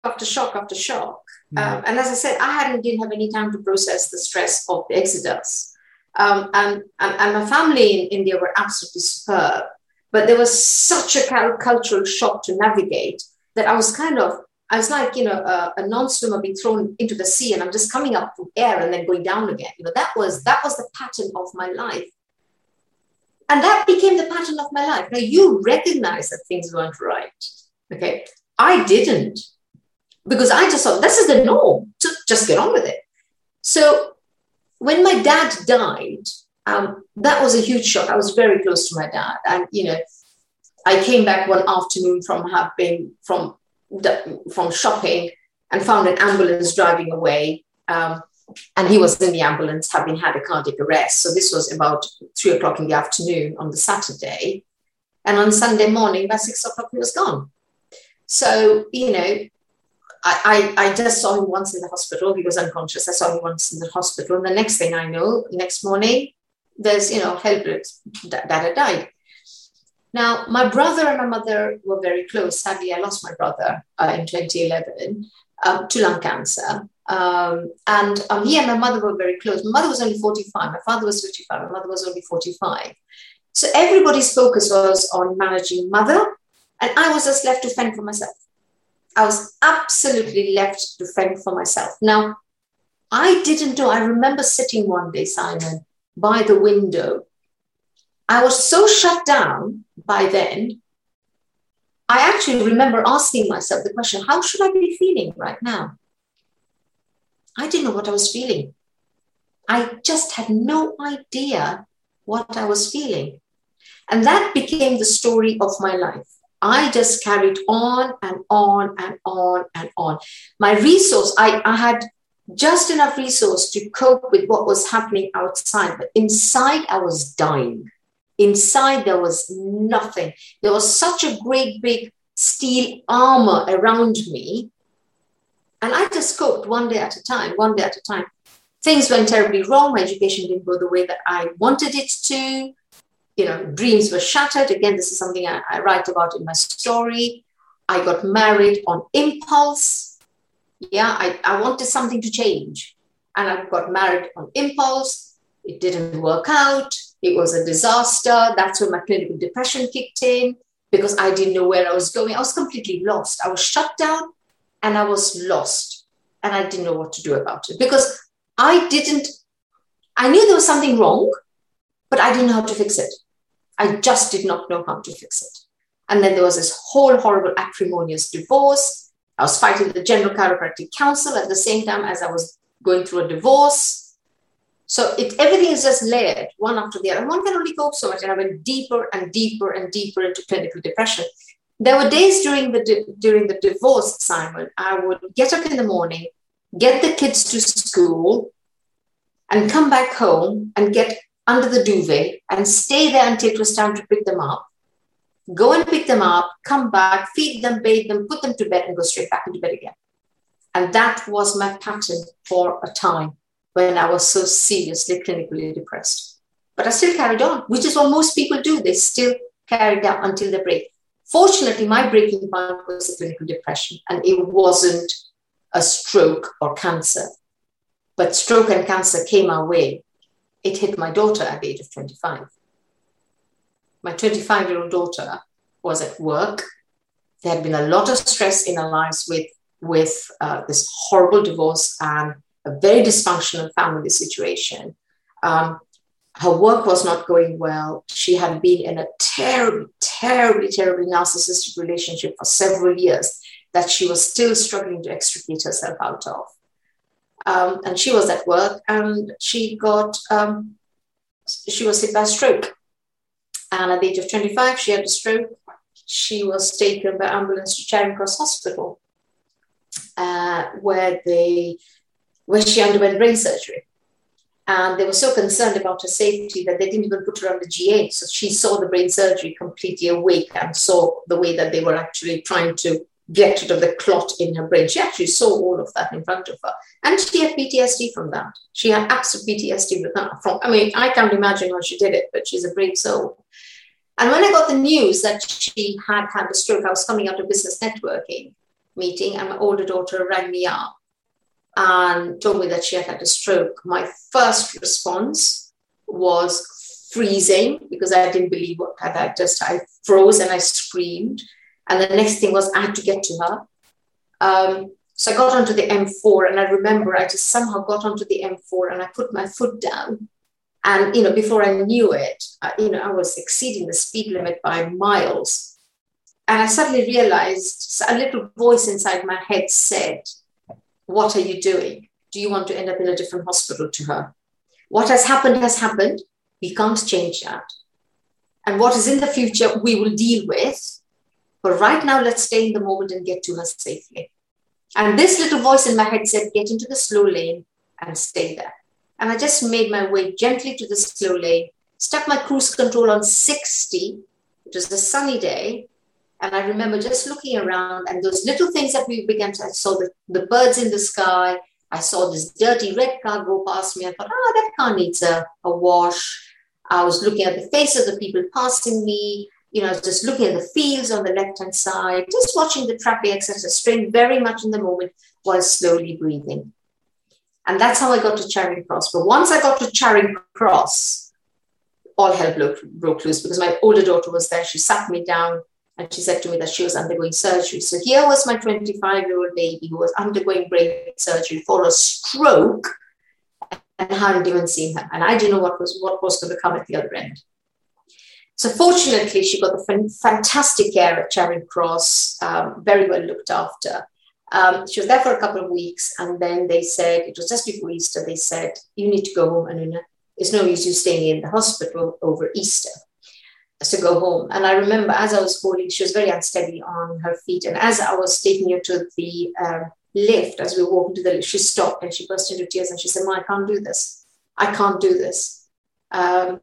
after shock after shock. Um, and as I said, I hadn't didn't have any time to process the stress of the exodus. Um, and, and, and my family in India were absolutely superb. But there was such a cultural shock to navigate that I was kind of, I was like, you know, a, a non-swimmer being thrown into the sea and I'm just coming up from air and then going down again. You know, that was that was the pattern of my life. And that became the pattern of my life. Now you recognize that things weren't right. Okay. I didn't because I just thought this is the norm. Just, just get on with it. So when my dad died, um, that was a huge shock. I was very close to my dad, and you know, I came back one afternoon from having from from shopping and found an ambulance driving away. Um, and he was in the ambulance having had a cardiac arrest. So this was about three o'clock in the afternoon on the Saturday. And on Sunday morning, by six o'clock, he was gone. So, you know, I, I, I just saw him once in the hospital. He was unconscious. I saw him once in the hospital. And the next thing I know, next morning, there's, you know, Helbert, Dada died. Now, my brother and my mother were very close. Sadly, I lost my brother uh, in 2011 um, to lung cancer. Um, and um, he and my mother were very close. My mother was only 45. My father was 55. My mother was only 45. So everybody's focus was on managing mother. And I was just left to fend for myself. I was absolutely left to fend for myself. Now, I didn't know. I remember sitting one day, Simon, by the window. I was so shut down by then. I actually remember asking myself the question how should I be feeling right now? I didn't know what I was feeling. I just had no idea what I was feeling. And that became the story of my life. I just carried on and on and on and on. My resource, I, I had just enough resource to cope with what was happening outside. But inside, I was dying. Inside, there was nothing. There was such a great big steel armor around me. And I just coped one day at a time, one day at a time. Things went terribly wrong. My education didn't go the way that I wanted it to. You know, dreams were shattered. Again, this is something I, I write about in my story. I got married on impulse yeah, I, I wanted something to change. And I got married on impulse. It didn't work out. It was a disaster. That's when my clinical depression kicked in because I didn't know where I was going. I was completely lost. I was shut down and I was lost. And I didn't know what to do about it because I didn't, I knew there was something wrong, but I didn't know how to fix it. I just did not know how to fix it. And then there was this whole horrible acrimonious divorce I was fighting the General Chiropractic Council at the same time as I was going through a divorce. So it, everything is just layered one after the other. And one can only cope so much. And I went deeper and deeper and deeper into clinical depression. There were days during the during the divorce, Simon, I would get up in the morning, get the kids to school, and come back home and get under the duvet and stay there until it was time to pick them up go and pick them up, come back, feed them, bathe them, put them to bed, and go straight back into bed again. And that was my pattern for a time when I was so seriously clinically depressed. But I still carried on, which is what most people do. They still carried on until they break. Fortunately, my breaking point was a clinical depression, and it wasn't a stroke or cancer. But stroke and cancer came our way. It hit my daughter at the age of 25 my 25 year old daughter was at work. There had been a lot of stress in her lives with, with uh, this horrible divorce and a very dysfunctional family situation. Um, her work was not going well. She had been in a terribly, terribly, terribly narcissistic relationship for several years that she was still struggling to extricate herself out of. Um, and she was at work and she got, um, she was hit by a stroke. And at the age of 25, she had a stroke. she was taken by ambulance to Charing Cross Hospital, uh, where they where she underwent brain surgery. And they were so concerned about her safety that they didn't even put her on the GA. So she saw the brain surgery completely awake and saw the way that they were actually trying to get rid of the clot in her brain. She actually saw all of that in front of her. And she had PTSD from that. She had absolute PTSD with that. From, I mean, I can't imagine how she did it, but she's a brave soul. And when I got the news that she had had a stroke, I was coming out of business networking meeting, and my older daughter rang me up and told me that she had had a stroke. My first response was freezing because I didn't believe what had I just I froze and I screamed. And the next thing was I had to get to her. Um, so I got onto the M4, and I remember I just somehow got onto the M4 and I put my foot down. And you know, before I knew it, I, you know, I was exceeding the speed limit by miles. And I suddenly realized a little voice inside my head said, "What are you doing? Do you want to end up in a different hospital to her? What has happened has happened. We can't change that. And what is in the future, we will deal with. But right now, let's stay in the moment and get to her safely. And this little voice in my head said, Get into the slow lane and stay there. And I just made my way gently to the slow lane, stuck my cruise control on 60. It was a sunny day. And I remember just looking around and those little things that we began to, I saw the, the birds in the sky. I saw this dirty red car go past me. I thought, oh, that car needs a, a wash. I was looking at the faces of the people passing me you know, just looking at the fields on the left hand side, just watching the traffic, etc., staying very much in the moment while slowly breathing. And that's how I got to Charing Cross. But once I got to Charing Cross, all hell broke, broke loose because my older daughter was there. She sat me down and she said to me that she was undergoing surgery. So here was my 25 year old baby who was undergoing brain surgery for a stroke and hadn't even seen her. And I didn't know what was what was going to come at the other end. So fortunately, she got the fantastic care at Charing Cross, um, very well looked after. Um, she was there for a couple of weeks, and then they said it was just before Easter. They said you need to go home, Anuna. It's no use you staying in the hospital over Easter. So go home. And I remember as I was falling, she was very unsteady on her feet, and as I was taking her to the uh, lift, as we walked into the lift, she stopped and she burst into tears and she said, "Ma, I can't do this. I can't do this. Um,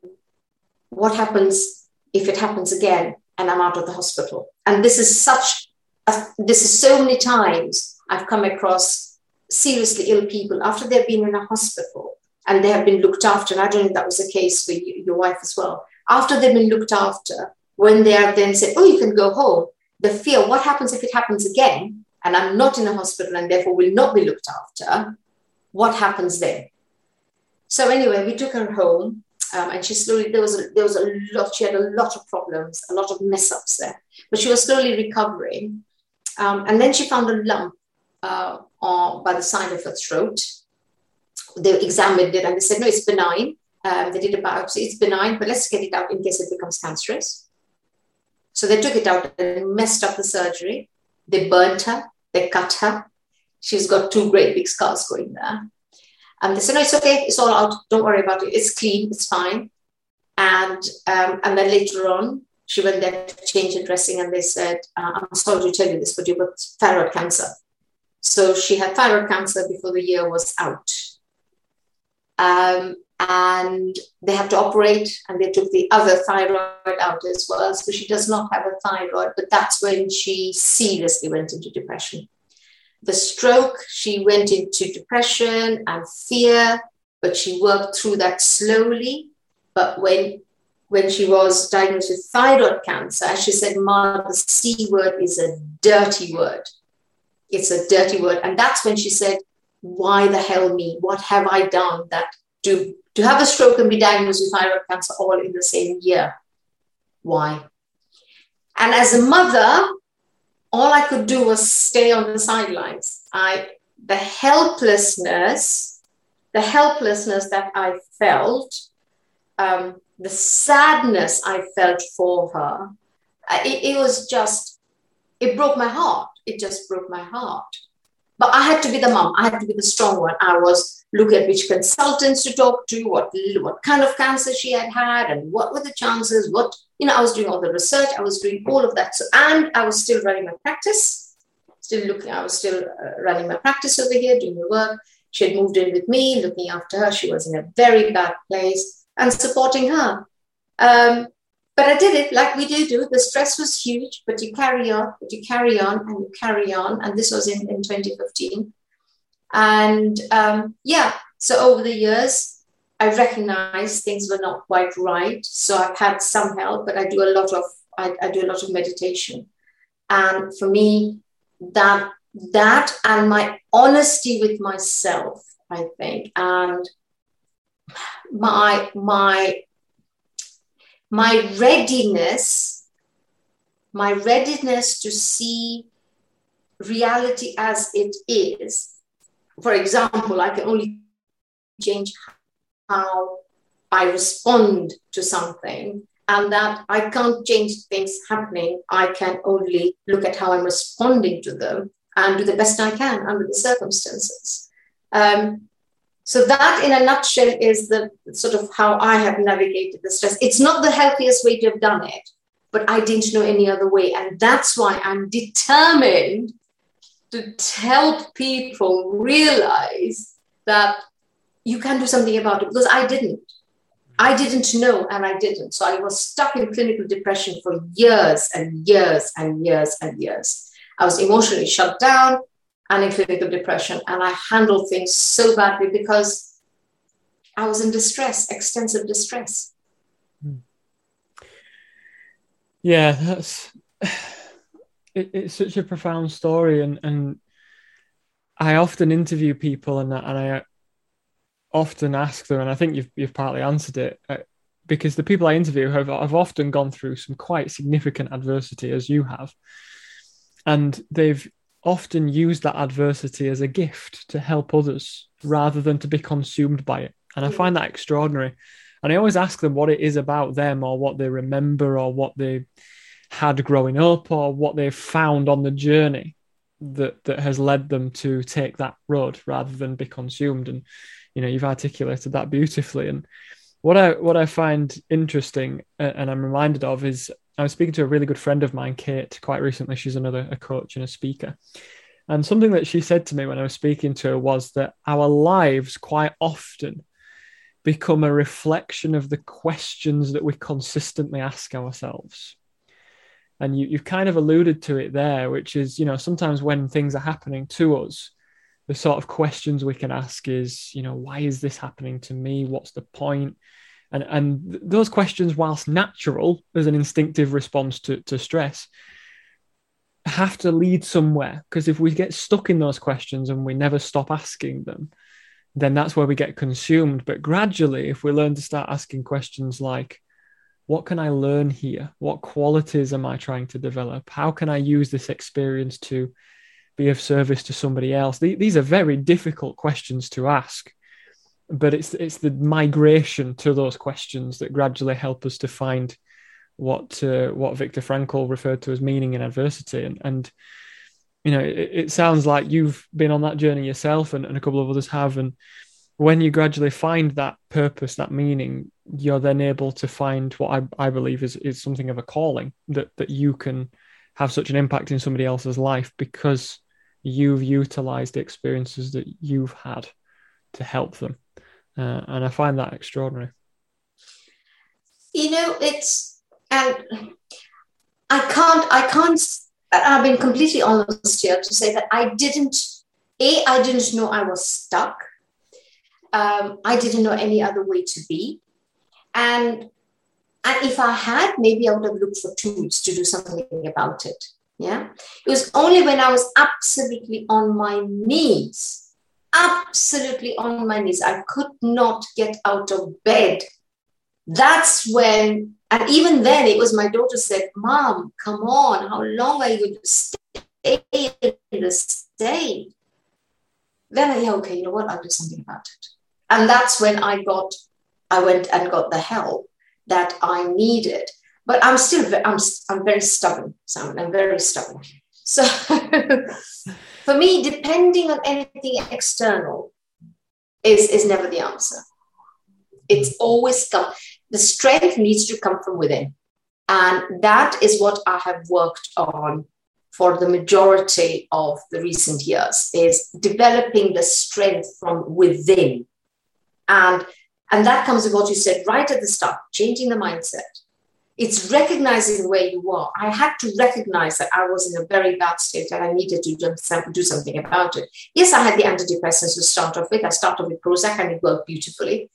what happens if it happens again and I'm out of the hospital. And this is such, a, this is so many times I've come across seriously ill people after they've been in a hospital and they have been looked after. And I don't know if that was the case for you, your wife as well. After they've been looked after, when they are then said, oh, you can go home, the fear, what happens if it happens again? And I'm not in a hospital and therefore will not be looked after. What happens then? So anyway, we took her home um, and she slowly there was a, there was a lot she had a lot of problems a lot of mess ups there but she was slowly recovering um, and then she found a lump uh, on, by the side of her throat they examined it and they said no it's benign um, they did a biopsy. It's benign but let's get it out in case it becomes cancerous. So they took it out and messed up the surgery. They burnt her. They cut her. She's got two great big scars going there. And they said, no, it's okay, it's all out, don't worry about it, it's clean, it's fine. And um, and then later on, she went there to change her dressing, and they said, uh, I'm sorry to tell you this, but you've got thyroid cancer. So she had thyroid cancer before the year was out. Um, and they had to operate, and they took the other thyroid out as well. So she does not have a thyroid, but that's when she seriously went into depression the stroke, she went into depression and fear, but she worked through that slowly. But when when she was diagnosed with thyroid cancer, she said, Ma, the C word is a dirty word. It's a dirty word. And that's when she said, Why the hell me? What have I done that to, to have a stroke and be diagnosed with thyroid cancer all in the same year? Why? And as a mother, all I could do was stay on the sidelines. I the helplessness, the helplessness that I felt, um, the sadness I felt for her, it, it was just, it broke my heart. It just broke my heart. But I had to be the mom. I had to be the strong one. I was looking at which consultants to talk to, what what kind of cancer she had had, and what were the chances, what you know, I was doing all the research, I was doing all of that. So, and I was still running my practice, still looking, I was still uh, running my practice over here, doing the work. She had moved in with me, looking after her. She was in a very bad place and supporting her. Um, but I did it like we do do. The stress was huge, but you carry on, but you carry on and you carry on. And this was in, in 2015. And um, yeah, so over the years, I recognized things were not quite right. So I've had some help, but I do a lot of I, I do a lot of meditation. And for me, that that and my honesty with myself, I think, and my my my readiness, my readiness to see reality as it is. For example, I can only change how I respond to something, and that I can't change things happening. I can only look at how I'm responding to them and do the best I can under the circumstances. Um, so that, in a nutshell, is the sort of how I have navigated the stress. It's not the healthiest way to have done it, but I didn't know any other way, and that's why I'm determined to help people realize that you can do something about it because I didn't. I didn't know and I didn't. So I was stuck in clinical depression for years and years and years and years. I was emotionally shut down and in clinical depression. And I handled things so badly because I was in distress, extensive distress. Hmm. Yeah, that's it, it's such a profound story, and and I often interview people, and and I often ask them, and I think you've you've partly answered it. Uh, because the people I interview have, have often gone through some quite significant adversity, as you have, and they've often use that adversity as a gift to help others rather than to be consumed by it. And I find that extraordinary. And I always ask them what it is about them or what they remember or what they had growing up or what they've found on the journey that that has led them to take that road rather than be consumed. And you know, you've articulated that beautifully. And what I what I find interesting and I'm reminded of is I was speaking to a really good friend of mine, Kate, quite recently. She's another a coach and a speaker. And something that she said to me when I was speaking to her was that our lives quite often become a reflection of the questions that we consistently ask ourselves. And you, you've kind of alluded to it there, which is, you know, sometimes when things are happening to us, the sort of questions we can ask is, you know, why is this happening to me? What's the point? And, and those questions, whilst natural as an instinctive response to, to stress, have to lead somewhere. Because if we get stuck in those questions and we never stop asking them, then that's where we get consumed. But gradually, if we learn to start asking questions like, what can I learn here? What qualities am I trying to develop? How can I use this experience to be of service to somebody else? These are very difficult questions to ask but it's it's the migration to those questions that gradually help us to find what uh, what Viktor Frankl referred to as meaning in adversity, and and you know it, it, sounds like you've been on that journey yourself, and, and a couple of others have, and when you gradually find that purpose, that meaning, you're then able to find what I, I believe is is something of a calling that that you can have such an impact in somebody else's life because you've utilized the experiences that you've had to help them uh, and I find that extraordinary. You know, it's and I can't I can't I've been completely honest here to say that I didn't a I didn't know I was stuck. Um, I didn't know any other way to be, and and if I had, maybe I would have looked for tools to do something about it. Yeah, it was only when I was absolutely on my knees absolutely on my knees. I could not get out of bed. That's when, and even then, it was my daughter said, Mom, come on, how long are you going to stay in this state? Then I, yeah, okay, you know what, I'll do something about it. And that's when I got, I went and got the help that I needed. But I'm still, I'm, I'm very stubborn, Simon. I'm very stubborn. So for me, depending on anything external is, is never the answer. It's always come. The strength needs to come from within. And that is what I have worked on for the majority of the recent years is developing the strength from within. And, and that comes with what you said right at the start, changing the mindset. It's recognizing where you are. I had to recognize that I was in a very bad state and I needed to do something about it. Yes, I had the antidepressants to start off with. I started with Prozac and it worked beautifully.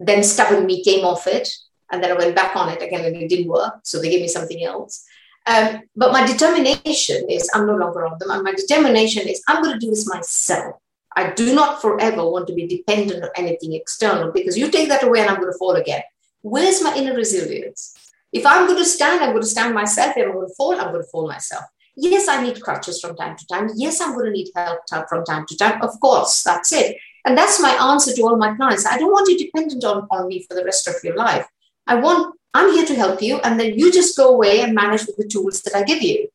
Then stubborn me came off it and then I went back on it again and it didn't work. So they gave me something else. Um, but my determination is I'm no longer on them. And my determination is I'm going to do this myself. I do not forever want to be dependent on anything external because you take that away and I'm going to fall again. Where's my inner resilience? If I'm going to stand, I'm going to stand myself. If I'm going to fall, I'm going to fall myself. Yes, I need crutches from time to time. Yes, I'm going to need help from time to time. Of course, that's it. And that's my answer to all my clients. I don't want you dependent on, on me for the rest of your life. I want, I'm here to help you. And then you just go away and manage with the tools that I give you.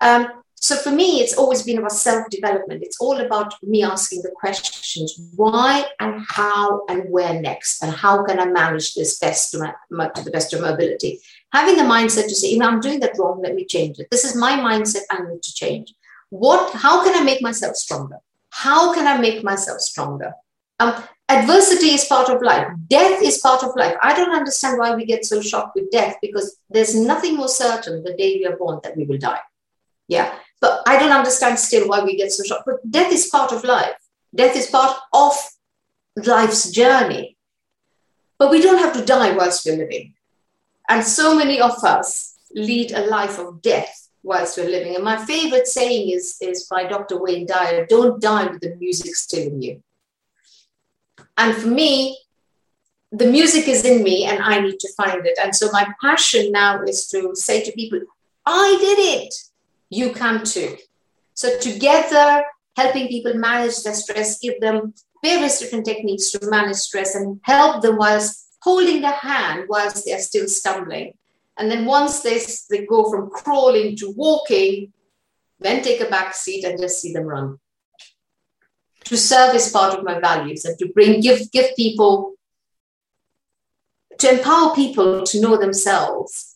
Um, so for me, it's always been about self development. It's all about me asking the questions why and how and where next, and how can I manage this best to, my, to the best of my ability. Having the mindset to say, you know, I'm doing that wrong, let me change it. This is my mindset, I need to change. What, how can I make myself stronger? How can I make myself stronger? Um, adversity is part of life death is part of life i don't understand why we get so shocked with death because there's nothing more certain the day we are born that we will die yeah but i don't understand still why we get so shocked. But death is part of life. Death is part of life's journey. But we don't have to die whilst we're living. And so many of us lead a life of death whilst we're living. And my favorite saying is is by dr wayne dyer don't die with the music still in you. And for me, the music is in me and I need to find it. And so my passion now is to say to people, I did it. You come too. So together, helping people manage their stress, give them various different techniques to manage stress and help them whilst holding their hand whilst they're still stumbling. And then once they, they go from crawling to walking, then take a back seat and just see them run to serve is part of my values and to bring give give people to empower people to know themselves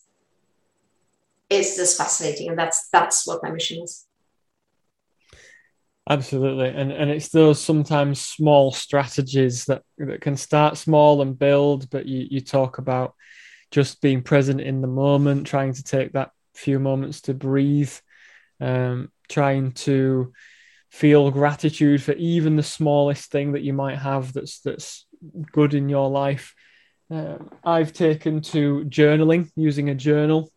is just fascinating and that's that's what my mission is absolutely and and it's those sometimes small strategies that that can start small and build but you you talk about just being present in the moment trying to take that few moments to breathe um, trying to feel gratitude for even the smallest thing that you might have that's that's good in your life. Uh, I've taken to journaling, using a journal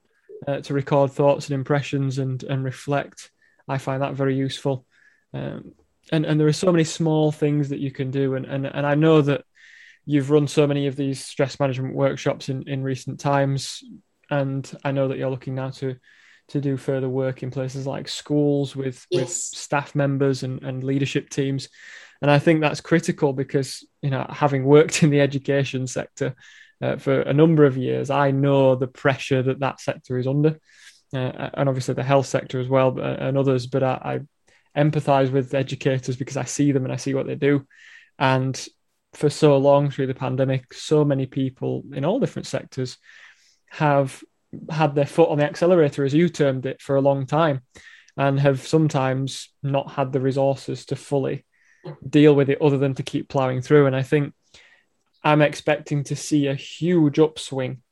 uh, to record thoughts and impressions and and reflect. I find that very useful. Um, and and there are so many small things that you can do, and and and I know that you've run so many of these stress management workshops in in recent times, and I know that you're looking now to to do further work in places like schools with yes. with staff members and, and leadership teams and i think that's critical because you know having worked in the education sector uh, for a number of years i know the pressure that that sector is under uh, and obviously the health sector as well but, and others but I, I empathize with educators because i see them and i see what they do and for so long through the pandemic so many people in all different sectors have had their foot on the accelerator, as you termed it, for a long time, and have sometimes not had the resources to fully deal with it other than to keep plowing through. And I think I'm expecting to see a huge upswing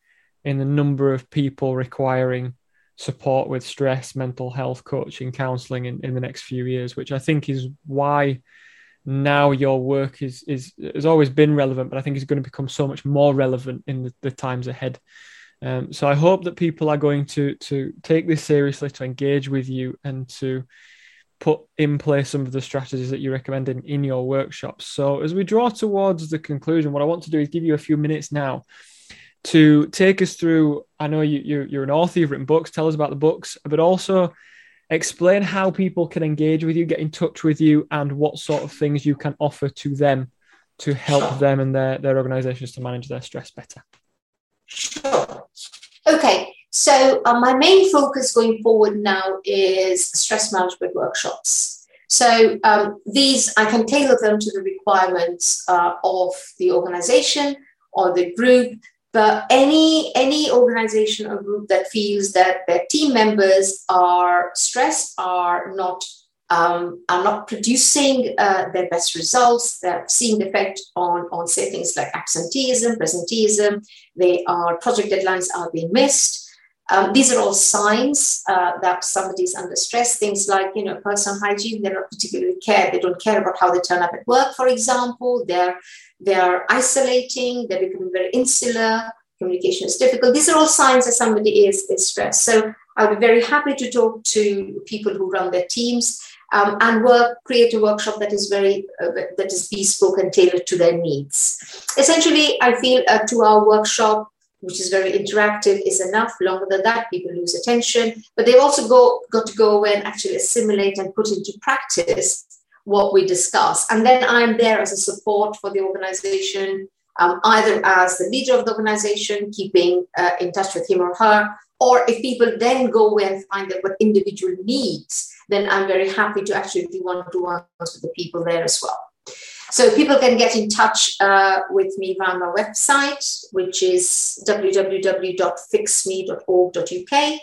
in the number of people requiring support with stress, mental health coaching, counseling in, in the next few years, which I think is why now your work is is has always been relevant, but I think it's going to become so much more relevant in the, the times ahead. Um, so I hope that people are going to to take this seriously, to engage with you, and to put in place some of the strategies that you recommend in, in your workshops. So as we draw towards the conclusion, what I want to do is give you a few minutes now to take us through. I know you, you you're an author, you've written books. Tell us about the books, but also explain how people can engage with you, get in touch with you, and what sort of things you can offer to them to help them and their, their organizations to manage their stress better. Sure. Okay, so uh, my main focus going forward now is stress management workshops. So um, these, I can tailor them to the requirements uh, of the organization or the group. but any any organization or group that feels that their team members are stressed, are not um, are not producing uh, their best results. They're seeing the effect on, on, say, things like absenteeism, presenteeism. They are project deadlines are being missed. Um, these are all signs uh, that somebody is under stress. Things like, you know, personal hygiene, they don't particularly care. They don't care about how they turn up at work, for example. They're, they're isolating. They're becoming very insular. Communication is difficult. These are all signs that somebody is, is stressed. So I'll be very happy to talk to people who run their teams um, and work create a workshop that is very uh, that is bespoke and tailored to their needs essentially i feel a two hour workshop which is very interactive is enough. Longer than that people lose attention. But they also go got to go away and actually assimilate and put into practice what we discuss. And then i'm there as a support for the organization um, either as the leader of the organization keeping uh, in touch with him or her or if people then go away and find out what individual needs then I'm very happy to actually do one-to-ones with the people there as well. So people can get in touch uh, with me via my website, which is www.fixme.org.uk.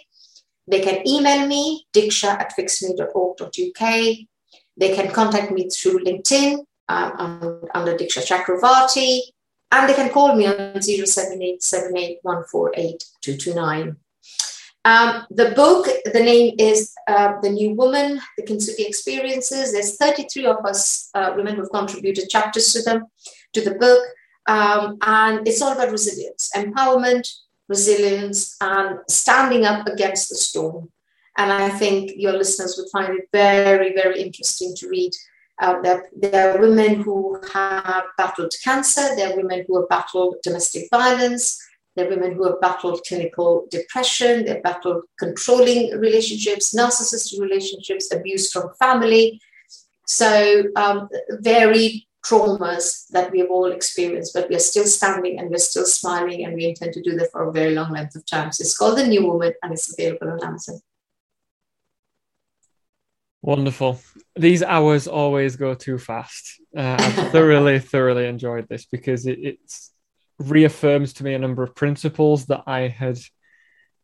They can email me, diksha at fixme.org.uk. They can contact me through LinkedIn um, under Diksha Chakravarti, and they can call me on 078 um, the book, the name is uh, The New Woman, The Kintsugi Experiences. There's 33 of us uh, women who've contributed chapters to them, to the book. Um, and it's all about resilience, empowerment, resilience, and standing up against the storm. And I think your listeners would find it very, very interesting to read. Uh, that there are women who have battled cancer, there are women who have battled domestic violence, there are women who have battled clinical depression, they've battled controlling relationships, narcissistic relationships, abuse from family. So, um, varied traumas that we have all experienced, but we are still standing and we're still smiling, and we intend to do that for a very long length of time. So, it's called The New Woman and it's available on Amazon. Wonderful. These hours always go too fast. Uh, I've thoroughly, thoroughly enjoyed this because it, it's reaffirms to me a number of principles that I had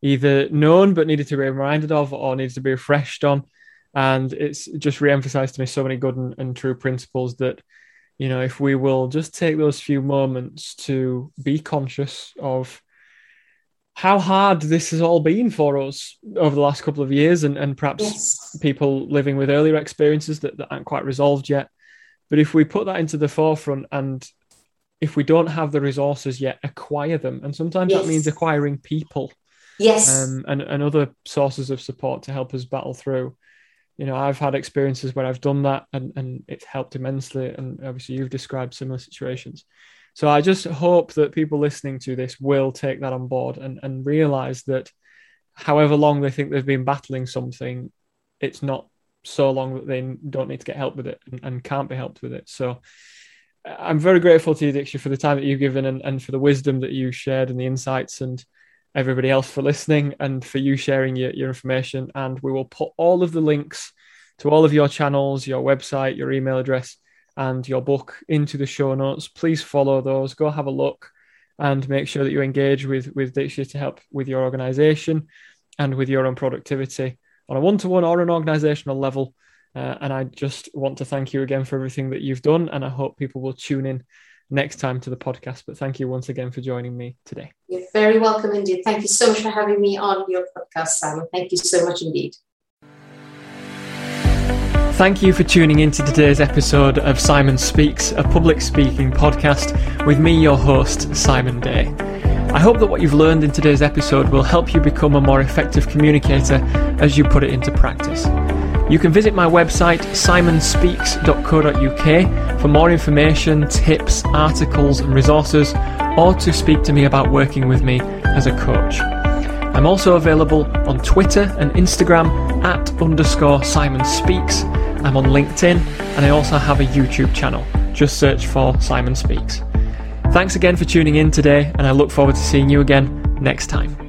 either known but needed to be reminded of or needed to be refreshed on. And it's just re-emphasized to me so many good and, and true principles that, you know, if we will just take those few moments to be conscious of how hard this has all been for us over the last couple of years and, and perhaps yes. people living with earlier experiences that, that aren't quite resolved yet. But if we put that into the forefront and if we don't have the resources yet, acquire them. And sometimes yes. that means acquiring people. Yes. Um, and, and other sources of support to help us battle through. You know, I've had experiences where I've done that and, and it's helped immensely. And obviously, you've described similar situations. So I just hope that people listening to this will take that on board and, and realize that however long they think they've been battling something, it's not so long that they don't need to get help with it and, and can't be helped with it. So I'm very grateful to you, Diksha, for the time that you've given and, and for the wisdom that you shared and the insights and everybody else for listening and for you sharing your, your information. And we will put all of the links to all of your channels, your website, your email address, and your book into the show notes. Please follow those, go have a look, and make sure that you engage with, with Diksha to help with your organization and with your own productivity on a one to one or an organizational level. Uh, and I just want to thank you again for everything that you've done. And I hope people will tune in next time to the podcast. But thank you once again for joining me today. You're very welcome indeed. Thank you so much for having me on your podcast, Simon. Thank you so much indeed. Thank you for tuning in to today's episode of Simon Speaks, a public speaking podcast with me, your host, Simon Day. I hope that what you've learned in today's episode will help you become a more effective communicator as you put it into practice. You can visit my website simonspeaks.co.uk for more information, tips, articles, and resources, or to speak to me about working with me as a coach. I'm also available on Twitter and Instagram at underscore Simon Speaks. I'm on LinkedIn and I also have a YouTube channel. Just search for Simon Speaks. Thanks again for tuning in today, and I look forward to seeing you again next time.